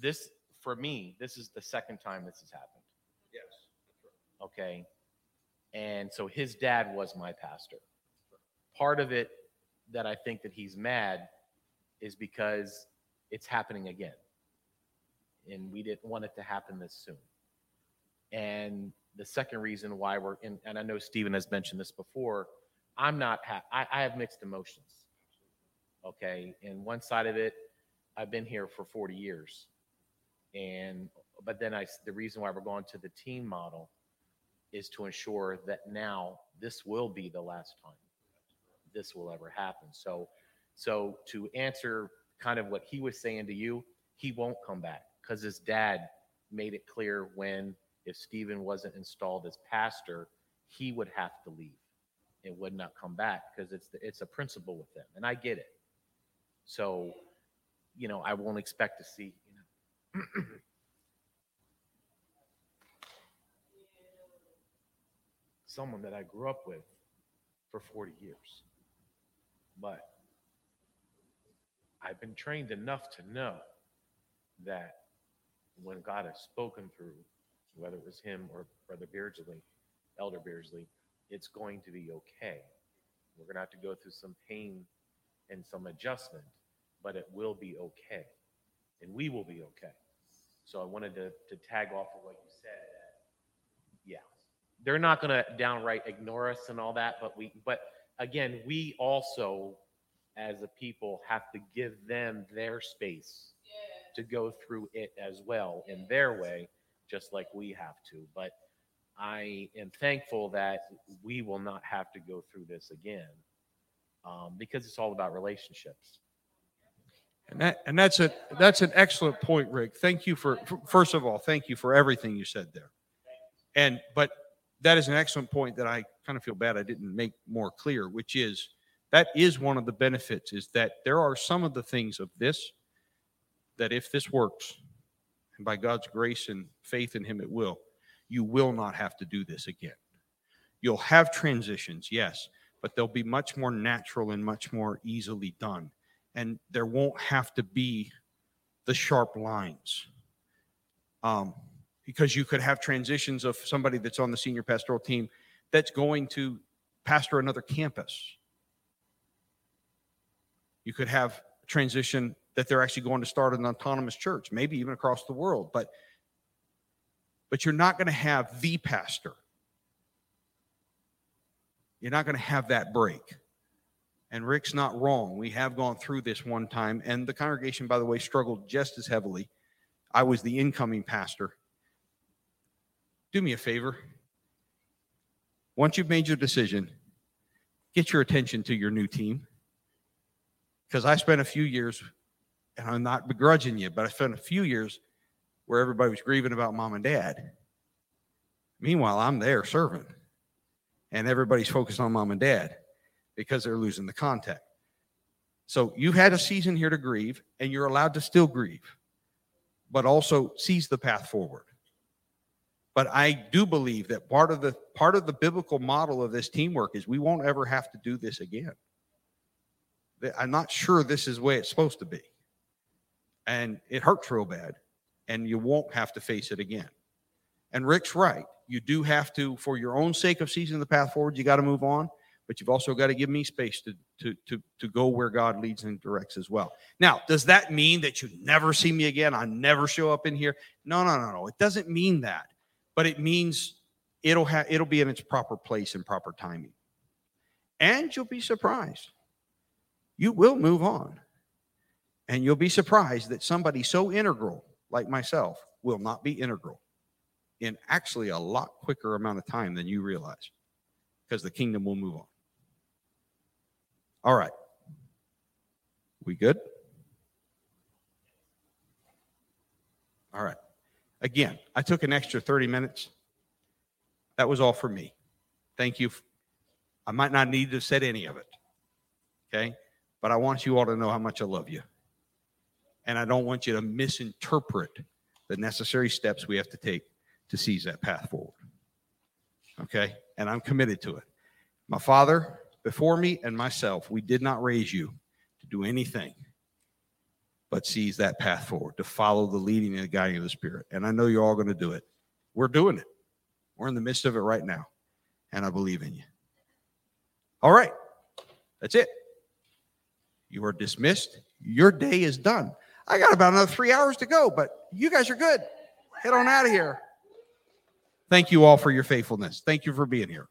This, for me, this is the second time this has happened. Yes. Okay. And so his dad was my pastor. Part of it that I think that he's mad is because it's happening again. And we didn't want it to happen this soon. And the second reason why we're in, and I know Stephen has mentioned this before, I'm not, ha- I, I have mixed emotions. Okay. And one side of it, I've been here for 40 years. And, but then I, the reason why we're going to the team model is to ensure that now this will be the last time this will ever happen. So, so to answer kind of what he was saying to you, he won't come back because his dad made it clear when if Stephen wasn't installed as pastor, he would have to leave. It would not come back because it's the, it's a principle with them, and I get it. So, you know, I won't expect to see. You know, [clears throat] someone that I grew up with for 40 years. But I've been trained enough to know that when God has spoken through, whether it was him or Brother Beardsley, Elder Beardsley, it's going to be okay. We're going to have to go through some pain and some adjustment, but it will be okay. And we will be okay. So I wanted to, to tag off of what you said that, yeah, they're not going to downright ignore us and all that, but we, but again, we also, as a people, have to give them their space to go through it as well in their way, just like we have to. But I am thankful that we will not have to go through this again um, because it's all about relationships. And that and that's a that's an excellent point, Rick. Thank you for, for first of all, thank you for everything you said there. And but that is an excellent point that I kind of feel bad I didn't make more clear, which is that is one of the benefits is that there are some of the things of this that if this works, and by God's grace and faith in Him, it will, you will not have to do this again. You'll have transitions, yes, but they'll be much more natural and much more easily done. And there won't have to be the sharp lines. Um, because you could have transitions of somebody that's on the senior pastoral team that's going to pastor another campus. You could have a transition that they're actually going to start an autonomous church, maybe even across the world, but but you're not going to have the pastor. You're not going to have that break. And Rick's not wrong. We have gone through this one time, and the congregation, by the way, struggled just as heavily. I was the incoming pastor. Do me a favor. Once you've made your decision, get your attention to your new team. Because I spent a few years, and I'm not begrudging you, but I spent a few years where everybody was grieving about mom and dad. Meanwhile, I'm there serving, and everybody's focused on mom and dad because they're losing the contact. So you've had a season here to grieve, and you're allowed to still grieve, but also seize the path forward. But I do believe that part of the part of the biblical model of this teamwork is we won't ever have to do this again. I'm not sure this is the way it's supposed to be. And it hurts real bad, and you won't have to face it again. And Rick's right. You do have to, for your own sake of seizing the path forward, you got to move on, but you've also got to give me space to, to, to, to go where God leads and directs as well. Now, does that mean that you never see me again? I never show up in here? No, no, no, no. It doesn't mean that, but it means it'll have it'll be in its proper place and proper timing. And you'll be surprised. You will move on. And you'll be surprised that somebody so integral like myself will not be integral in actually a lot quicker amount of time than you realize because the kingdom will move on. All right. We good? All right. Again, I took an extra 30 minutes. That was all for me. Thank you. I might not need to have said any of it. Okay? But I want you all to know how much I love you. And I don't want you to misinterpret the necessary steps we have to take to seize that path forward. Okay? And I'm committed to it. My father, before me, and myself, we did not raise you to do anything but seize that path forward, to follow the leading and the guiding of the Spirit. And I know you're all going to do it. We're doing it. We're in the midst of it right now. And I believe in you. All right. That's it. You are dismissed. Your day is done. I got about another three hours to go, but you guys are good. Head on out of here. Thank you all for your faithfulness. Thank you for being here.